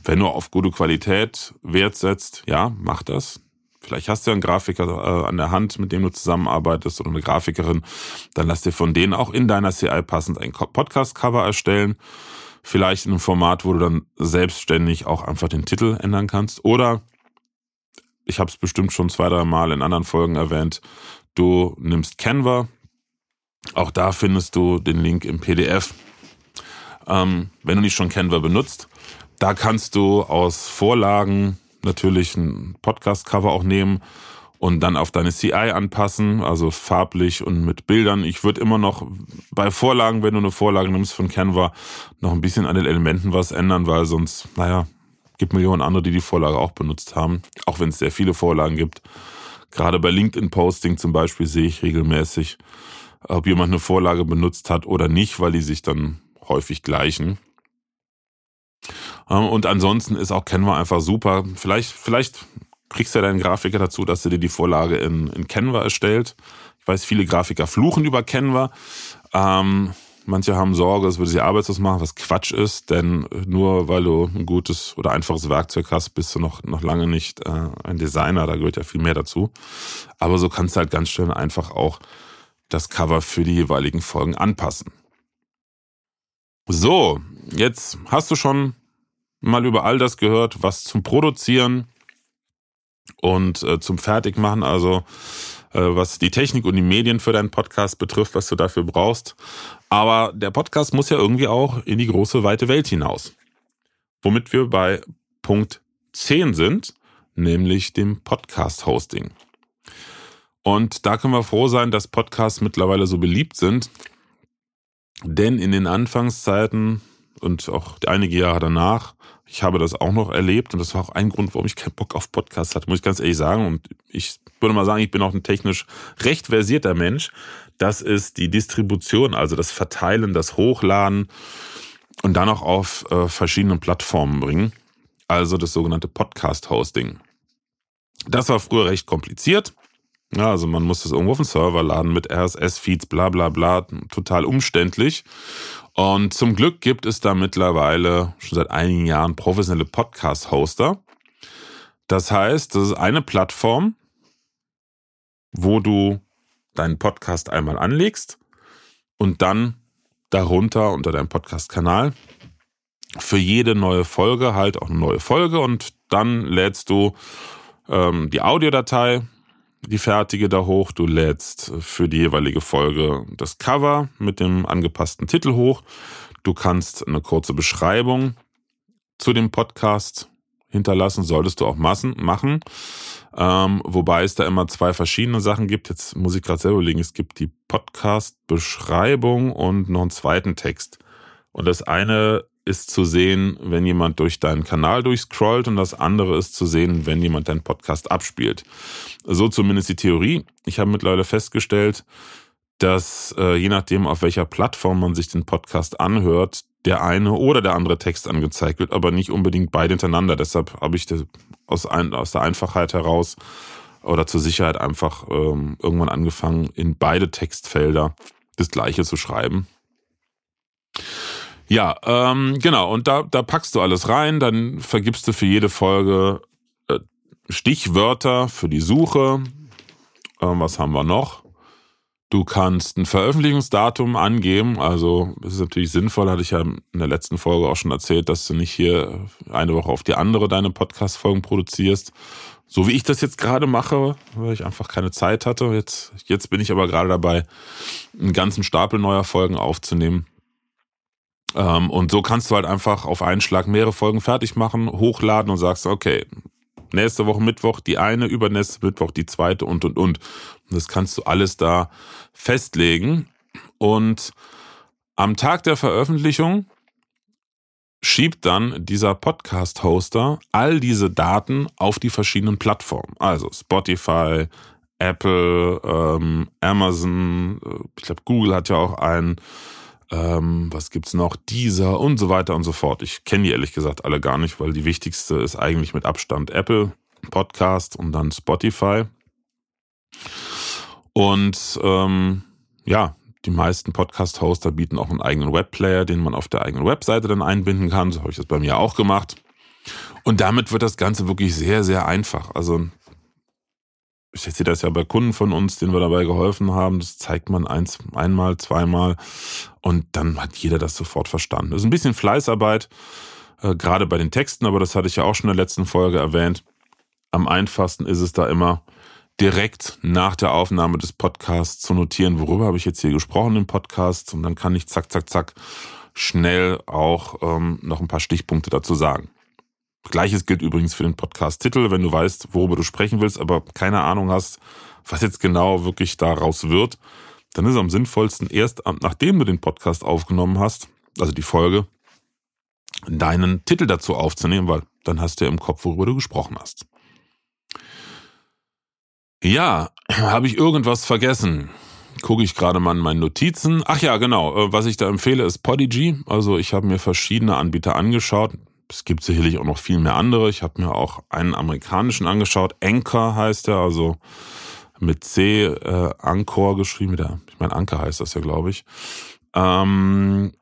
Wenn du auf gute Qualität Wert setzt, ja, mach das. Vielleicht hast du ja einen Grafiker äh, an der Hand, mit dem du zusammenarbeitest oder eine Grafikerin. Dann lass dir von denen auch in deiner CI passend ein Podcast-Cover erstellen. Vielleicht in einem Format, wo du dann selbstständig auch einfach den Titel ändern kannst. Oder, ich habe es bestimmt schon zwei, drei Mal in anderen Folgen erwähnt, du nimmst Canva. Auch da findest du den Link im PDF. Ähm, wenn du nicht schon Canva benutzt, da kannst du aus Vorlagen natürlich ein Podcast-Cover auch nehmen und dann auf deine CI anpassen, also farblich und mit Bildern. Ich würde immer noch bei Vorlagen, wenn du eine Vorlage nimmst von Canva, noch ein bisschen an den Elementen was ändern, weil sonst, naja, gibt Millionen andere, die die Vorlage auch benutzt haben, auch wenn es sehr viele Vorlagen gibt. Gerade bei LinkedIn-Posting zum Beispiel sehe ich regelmäßig, ob jemand eine Vorlage benutzt hat oder nicht, weil die sich dann häufig gleichen. Und ansonsten ist auch Canva einfach super. Vielleicht, vielleicht kriegst du ja deinen Grafiker dazu, dass er dir die Vorlage in, in Canva erstellt. Ich weiß, viele Grafiker fluchen über Canva. Ähm, manche haben Sorge, es würde sie arbeitslos machen, was Quatsch ist, denn nur weil du ein gutes oder einfaches Werkzeug hast, bist du noch, noch lange nicht äh, ein Designer, da gehört ja viel mehr dazu. Aber so kannst du halt ganz schön einfach auch das Cover für die jeweiligen Folgen anpassen. So, jetzt hast du schon mal über all das gehört, was zum Produzieren und äh, zum Fertigmachen, also äh, was die Technik und die Medien für deinen Podcast betrifft, was du dafür brauchst. Aber der Podcast muss ja irgendwie auch in die große, weite Welt hinaus. Womit wir bei Punkt 10 sind, nämlich dem Podcast-Hosting. Und da können wir froh sein, dass Podcasts mittlerweile so beliebt sind, denn in den Anfangszeiten und auch einige Jahre danach, ich habe das auch noch erlebt und das war auch ein Grund, warum ich keinen Bock auf Podcasts hatte, muss ich ganz ehrlich sagen. Und ich würde mal sagen, ich bin auch ein technisch recht versierter Mensch. Das ist die Distribution, also das Verteilen, das Hochladen und dann auch auf äh, verschiedenen Plattformen bringen. Also das sogenannte Podcast-Hosting. Das war früher recht kompliziert. Ja, also man muss das irgendwo auf den Server laden mit RSS-Feeds, bla bla bla, total umständlich. Und zum Glück gibt es da mittlerweile schon seit einigen Jahren professionelle Podcast-Hoster. Das heißt, das ist eine Plattform, wo du deinen Podcast einmal anlegst und dann darunter unter deinem Podcast-Kanal für jede neue Folge halt auch eine neue Folge und dann lädst du ähm, die Audiodatei die fertige da hoch. Du lädst für die jeweilige Folge das Cover mit dem angepassten Titel hoch. Du kannst eine kurze Beschreibung zu dem Podcast hinterlassen, solltest du auch massen, machen. Ähm, wobei es da immer zwei verschiedene Sachen gibt. Jetzt muss ich gerade selber überlegen. Es gibt die Podcast-Beschreibung und noch einen zweiten Text. Und das eine ist zu sehen, wenn jemand durch deinen Kanal durchscrollt und das andere ist zu sehen, wenn jemand deinen Podcast abspielt. So zumindest die Theorie. Ich habe mittlerweile festgestellt, dass äh, je nachdem, auf welcher Plattform man sich den Podcast anhört, der eine oder der andere Text angezeigt wird, aber nicht unbedingt beide hintereinander. Deshalb habe ich aus, ein, aus der Einfachheit heraus oder zur Sicherheit einfach ähm, irgendwann angefangen, in beide Textfelder das gleiche zu schreiben. Ja, ähm, genau. Und da, da packst du alles rein, dann vergibst du für jede Folge äh, Stichwörter für die Suche Ähm, was haben wir noch? Du kannst ein Veröffentlichungsdatum angeben. Also es ist natürlich sinnvoll, hatte ich ja in der letzten Folge auch schon erzählt, dass du nicht hier eine Woche auf die andere deine Podcast-Folgen produzierst. So wie ich das jetzt gerade mache, weil ich einfach keine Zeit hatte. Jetzt, jetzt bin ich aber gerade dabei, einen ganzen Stapel neuer Folgen aufzunehmen. Ähm, und so kannst du halt einfach auf einen Schlag mehrere Folgen fertig machen, hochladen und sagst, okay, nächste Woche Mittwoch die eine, übernächste Mittwoch die zweite und und und. Das kannst du alles da festlegen. Und am Tag der Veröffentlichung schiebt dann dieser Podcast-Hoster all diese Daten auf die verschiedenen Plattformen. Also Spotify, Apple, ähm, Amazon, äh, ich glaube Google hat ja auch einen, ähm, was gibt's noch, Deezer und so weiter und so fort. Ich kenne die ehrlich gesagt alle gar nicht, weil die wichtigste ist eigentlich mit Abstand Apple Podcast und dann Spotify. Und ähm, ja, die meisten Podcast-Hoster bieten auch einen eigenen Webplayer, den man auf der eigenen Webseite dann einbinden kann. So habe ich das bei mir auch gemacht. Und damit wird das Ganze wirklich sehr, sehr einfach. Also ich sehe das ja bei Kunden von uns, denen wir dabei geholfen haben. Das zeigt man eins, einmal, zweimal und dann hat jeder das sofort verstanden. Das ist ein bisschen Fleißarbeit, äh, gerade bei den Texten, aber das hatte ich ja auch schon in der letzten Folge erwähnt. Am einfachsten ist es da immer, direkt nach der Aufnahme des Podcasts zu notieren, worüber habe ich jetzt hier gesprochen im Podcast und dann kann ich zack, zack, zack schnell auch ähm, noch ein paar Stichpunkte dazu sagen. Gleiches gilt übrigens für den Podcast-Titel, wenn du weißt, worüber du sprechen willst, aber keine Ahnung hast, was jetzt genau wirklich daraus wird, dann ist es am sinnvollsten, erst nachdem du den Podcast aufgenommen hast, also die Folge, deinen Titel dazu aufzunehmen, weil dann hast du ja im Kopf, worüber du gesprochen hast. Ja, [CLEARS THROAT] habe ich irgendwas vergessen? Gucke ich gerade mal in meinen Notizen. Ach ja, genau. Äh, was ich da empfehle, ist Podigy. Also ich habe mir verschiedene Anbieter angeschaut. Es gibt sicherlich auch noch viel mehr andere. Ich habe mir auch einen amerikanischen angeschaut. Anchor heißt er, also mit C, äh, Anchor geschrieben. Der, ich meine, Anker heißt das ja, glaube ich. Ähm,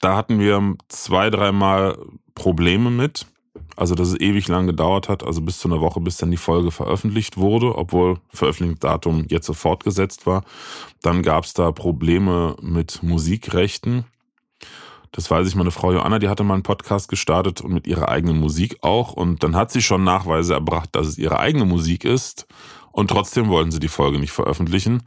da hatten wir zwei, dreimal Probleme mit. Also, dass es ewig lang gedauert hat, also bis zu einer Woche, bis dann die Folge veröffentlicht wurde, obwohl Veröffentlichungsdatum jetzt sofort gesetzt war. Dann gab es da Probleme mit Musikrechten. Das weiß ich, meine Frau Joanna, die hatte mal einen Podcast gestartet und mit ihrer eigenen Musik auch. Und dann hat sie schon Nachweise erbracht, dass es ihre eigene Musik ist. Und trotzdem wollten sie die Folge nicht veröffentlichen.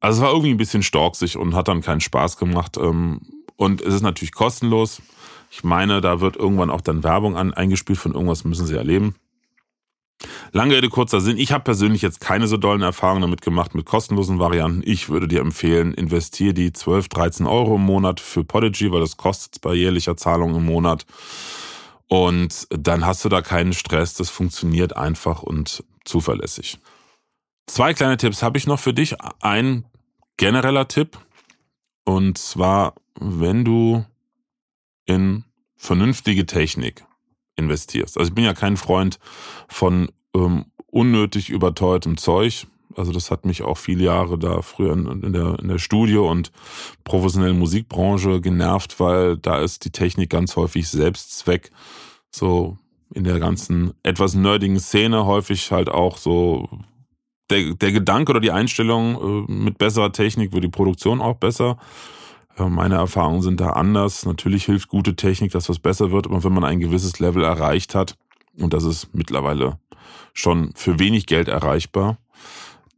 Also es war irgendwie ein bisschen storksig und hat dann keinen Spaß gemacht. Ähm, und es ist natürlich kostenlos. Ich meine, da wird irgendwann auch dann Werbung an, eingespielt von irgendwas müssen sie erleben. Lange Rede, kurzer Sinn. Ich habe persönlich jetzt keine so dollen Erfahrungen damit gemacht mit kostenlosen Varianten. Ich würde dir empfehlen, investiere die 12, 13 Euro im Monat für Podigy, weil das kostet bei jährlicher Zahlung im Monat. Und dann hast du da keinen Stress. Das funktioniert einfach und zuverlässig. Zwei kleine Tipps habe ich noch für dich. Ein genereller Tipp. Und zwar, wenn du in vernünftige Technik investierst. Also ich bin ja kein Freund von ähm, unnötig überteuertem Zeug. Also das hat mich auch viele Jahre da früher in, der, in der Studio- und professionellen Musikbranche genervt, weil da ist die Technik ganz häufig Selbstzweck. So in der ganzen etwas nerdigen Szene häufig halt auch so der, der Gedanke oder die Einstellung äh, mit besserer Technik wird die Produktion auch besser. Meine Erfahrungen sind da anders. Natürlich hilft gute Technik, dass was besser wird, aber wenn man ein gewisses Level erreicht hat, und das ist mittlerweile schon für wenig Geld erreichbar,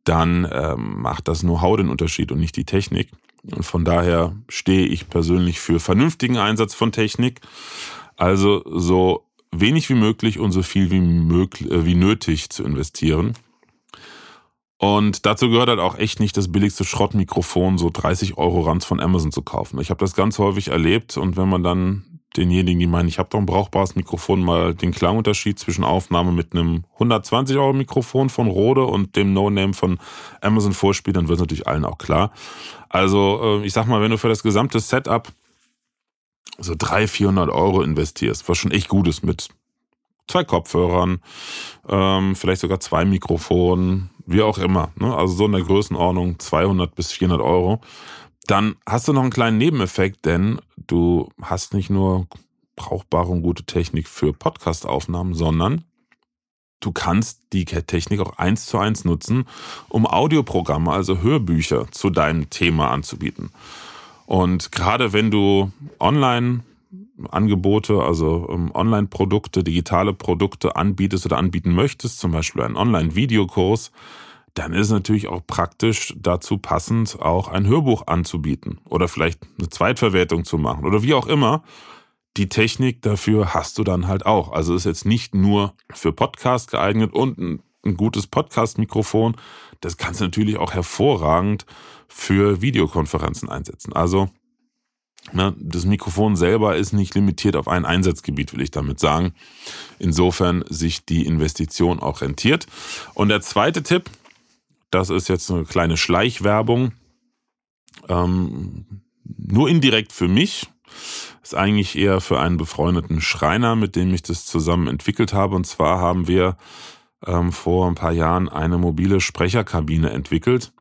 dann ähm, macht das Know-how den Unterschied und nicht die Technik. Und von daher stehe ich persönlich für vernünftigen Einsatz von Technik. Also so wenig wie möglich und so viel wie, möglich, äh, wie nötig zu investieren. Und dazu gehört halt auch echt nicht das billigste Schrottmikrofon, so 30 Euro Ranz von Amazon zu kaufen. Ich habe das ganz häufig erlebt und wenn man dann denjenigen, die meinen, ich habe doch ein brauchbares Mikrofon, mal den Klangunterschied zwischen Aufnahme mit einem 120 Euro Mikrofon von Rode und dem No-Name von Amazon vorspielt, dann wird es natürlich allen auch klar. Also äh, ich sag mal, wenn du für das gesamte Setup so 300, 400 Euro investierst, was schon echt gut ist mit zwei Kopfhörern, ähm, vielleicht sogar zwei Mikrofonen, wie auch immer. Ne? Also so in der Größenordnung 200 bis 400 Euro. Dann hast du noch einen kleinen Nebeneffekt, denn du hast nicht nur brauchbare und gute Technik für Podcast-Aufnahmen, sondern du kannst die Technik auch eins zu eins nutzen, um Audioprogramme, also Hörbücher zu deinem Thema anzubieten. Und gerade wenn du online Angebote, also ähm, Online-Produkte, digitale Produkte anbietest oder anbieten möchtest, zum Beispiel einen Online-Videokurs, dann ist es natürlich auch praktisch dazu passend, auch ein Hörbuch anzubieten oder vielleicht eine Zweitverwertung zu machen oder wie auch immer. Die Technik dafür hast du dann halt auch. Also ist jetzt nicht nur für Podcast geeignet und ein, ein gutes Podcast-Mikrofon. Das kannst du natürlich auch hervorragend für Videokonferenzen einsetzen. Also das Mikrofon selber ist nicht limitiert auf ein Einsatzgebiet, will ich damit sagen. Insofern sich die Investition auch rentiert. Und der zweite Tipp, das ist jetzt eine kleine Schleichwerbung, ähm, nur indirekt für mich, ist eigentlich eher für einen befreundeten Schreiner, mit dem ich das zusammen entwickelt habe. Und zwar haben wir ähm, vor ein paar Jahren eine mobile Sprecherkabine entwickelt,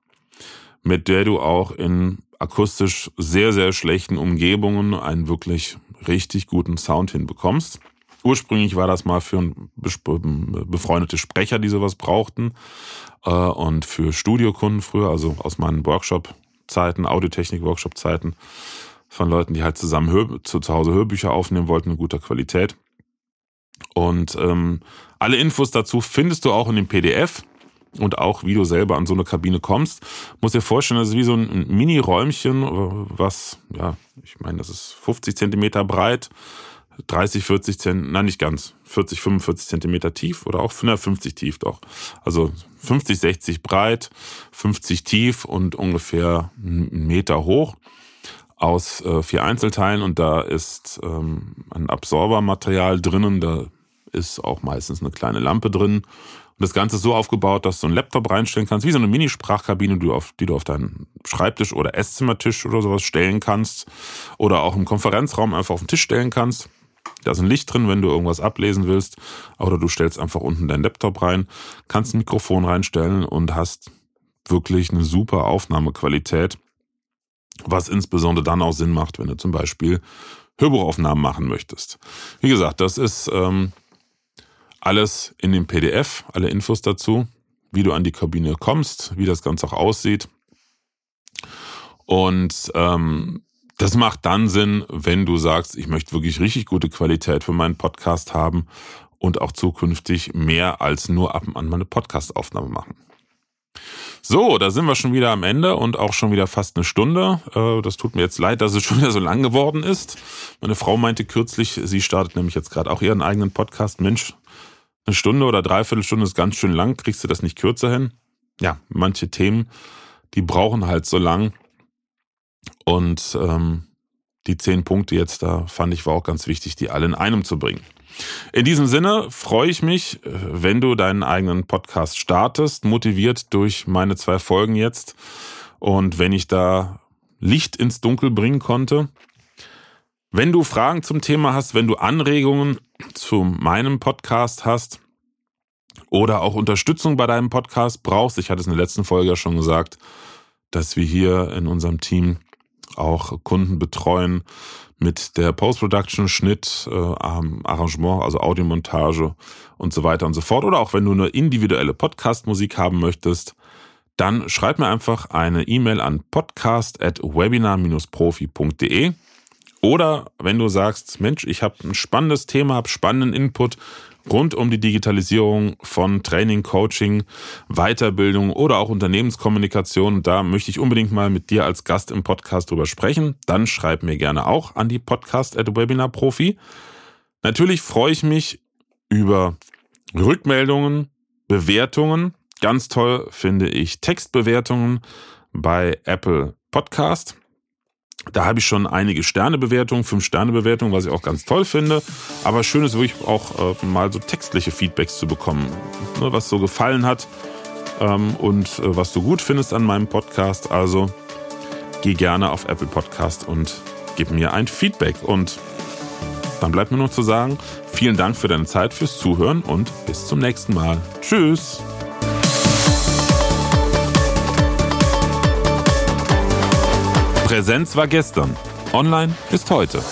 mit der du auch in akustisch sehr, sehr schlechten Umgebungen einen wirklich richtig guten Sound hinbekommst. Ursprünglich war das mal für befreundete Sprecher, die sowas brauchten äh, und für Studiokunden früher, also aus meinen Workshop-Zeiten, Audiotechnik-Workshop-Zeiten von Leuten, die halt zusammen zu, zu Hause Hörbücher aufnehmen wollten in guter Qualität. Und ähm, alle Infos dazu findest du auch in dem PDF und auch wie du selber an so eine Kabine kommst. Muss dir vorstellen, das ist wie so ein Mini-Räumchen, was, ja, ich meine, das ist 50 Zentimeter breit, 30, 40 Zentimeter, nein, nicht ganz, 40, 45 Zentimeter tief oder auch 150 tief doch. Also 50, 60 breit, 50 tief und ungefähr einen Meter hoch aus äh, vier Einzelteilen und da ist ähm, ein Absorbermaterial drinnen, da ist auch meistens eine kleine Lampe drin das Ganze ist so aufgebaut, dass du einen Laptop reinstellen kannst, wie so eine Mini-Sprachkabine, die, du auf, die du auf deinen Schreibtisch oder Esszimmertisch oder sowas stellen kannst. Oder auch im Konferenzraum einfach auf den Tisch stellen kannst. Da ist ein Licht drin, wenn du irgendwas ablesen willst. Oder du stellst einfach unten deinen Laptop rein, kannst ein Mikrofon reinstellen und hast wirklich eine super Aufnahmequalität. Was insbesondere dann auch Sinn macht, wenn du zum Beispiel Hörbuchaufnahmen machen möchtest. Wie gesagt, das ist ähm, alles in dem PDF, alle Infos dazu, wie du an die Kabine kommst, wie das Ganze auch aussieht. Und ähm, das macht dann Sinn, wenn du sagst, ich möchte wirklich richtig gute Qualität für meinen Podcast haben und auch zukünftig mehr als nur ab und an meine Podcastaufnahme machen. So, da sind wir schon wieder am Ende und auch schon wieder fast eine Stunde. Äh, das tut mir jetzt leid, dass es [LAUGHS] schon wieder so lang geworden ist. Meine Frau meinte kürzlich, sie startet nämlich jetzt gerade auch ihren eigenen Podcast. Mensch, eine Stunde oder dreiviertel Stunde ist ganz schön lang. Kriegst du das nicht kürzer hin? Ja, manche Themen, die brauchen halt so lang. Und ähm, die zehn Punkte jetzt da fand ich war auch ganz wichtig, die alle in einem zu bringen. In diesem Sinne freue ich mich, äh, wenn du deinen eigenen Podcast startest, motiviert durch meine zwei Folgen jetzt. Und wenn ich da Licht ins Dunkel bringen konnte. Wenn du Fragen zum Thema hast, wenn du Anregungen zu meinem Podcast hast oder auch Unterstützung bei deinem Podcast brauchst, ich hatte es in der letzten Folge ja schon gesagt, dass wir hier in unserem Team auch Kunden betreuen mit der Post-Production, Schnitt, äh, Arrangement, also Audiomontage und so weiter und so fort. Oder auch wenn du eine individuelle Podcast-Musik haben möchtest, dann schreib mir einfach eine E-Mail an podcast.webinar-profi.de oder wenn du sagst, Mensch, ich habe ein spannendes Thema, habe spannenden Input rund um die Digitalisierung von Training, Coaching, Weiterbildung oder auch Unternehmenskommunikation, da möchte ich unbedingt mal mit dir als Gast im Podcast drüber sprechen, dann schreib mir gerne auch an die Podcast at Webinar Profi. Natürlich freue ich mich über Rückmeldungen, Bewertungen. Ganz toll finde ich Textbewertungen bei Apple Podcast. Da habe ich schon einige Sternebewertungen, fünf Sternebewertungen, was ich auch ganz toll finde. Aber schön ist wirklich auch äh, mal so textliche Feedbacks zu bekommen, ne, was so gefallen hat ähm, und äh, was du gut findest an meinem Podcast. Also geh gerne auf Apple Podcast und gib mir ein Feedback. Und dann bleibt mir nur zu sagen, vielen Dank für deine Zeit, fürs Zuhören und bis zum nächsten Mal. Tschüss. Präsenz war gestern. Online ist heute.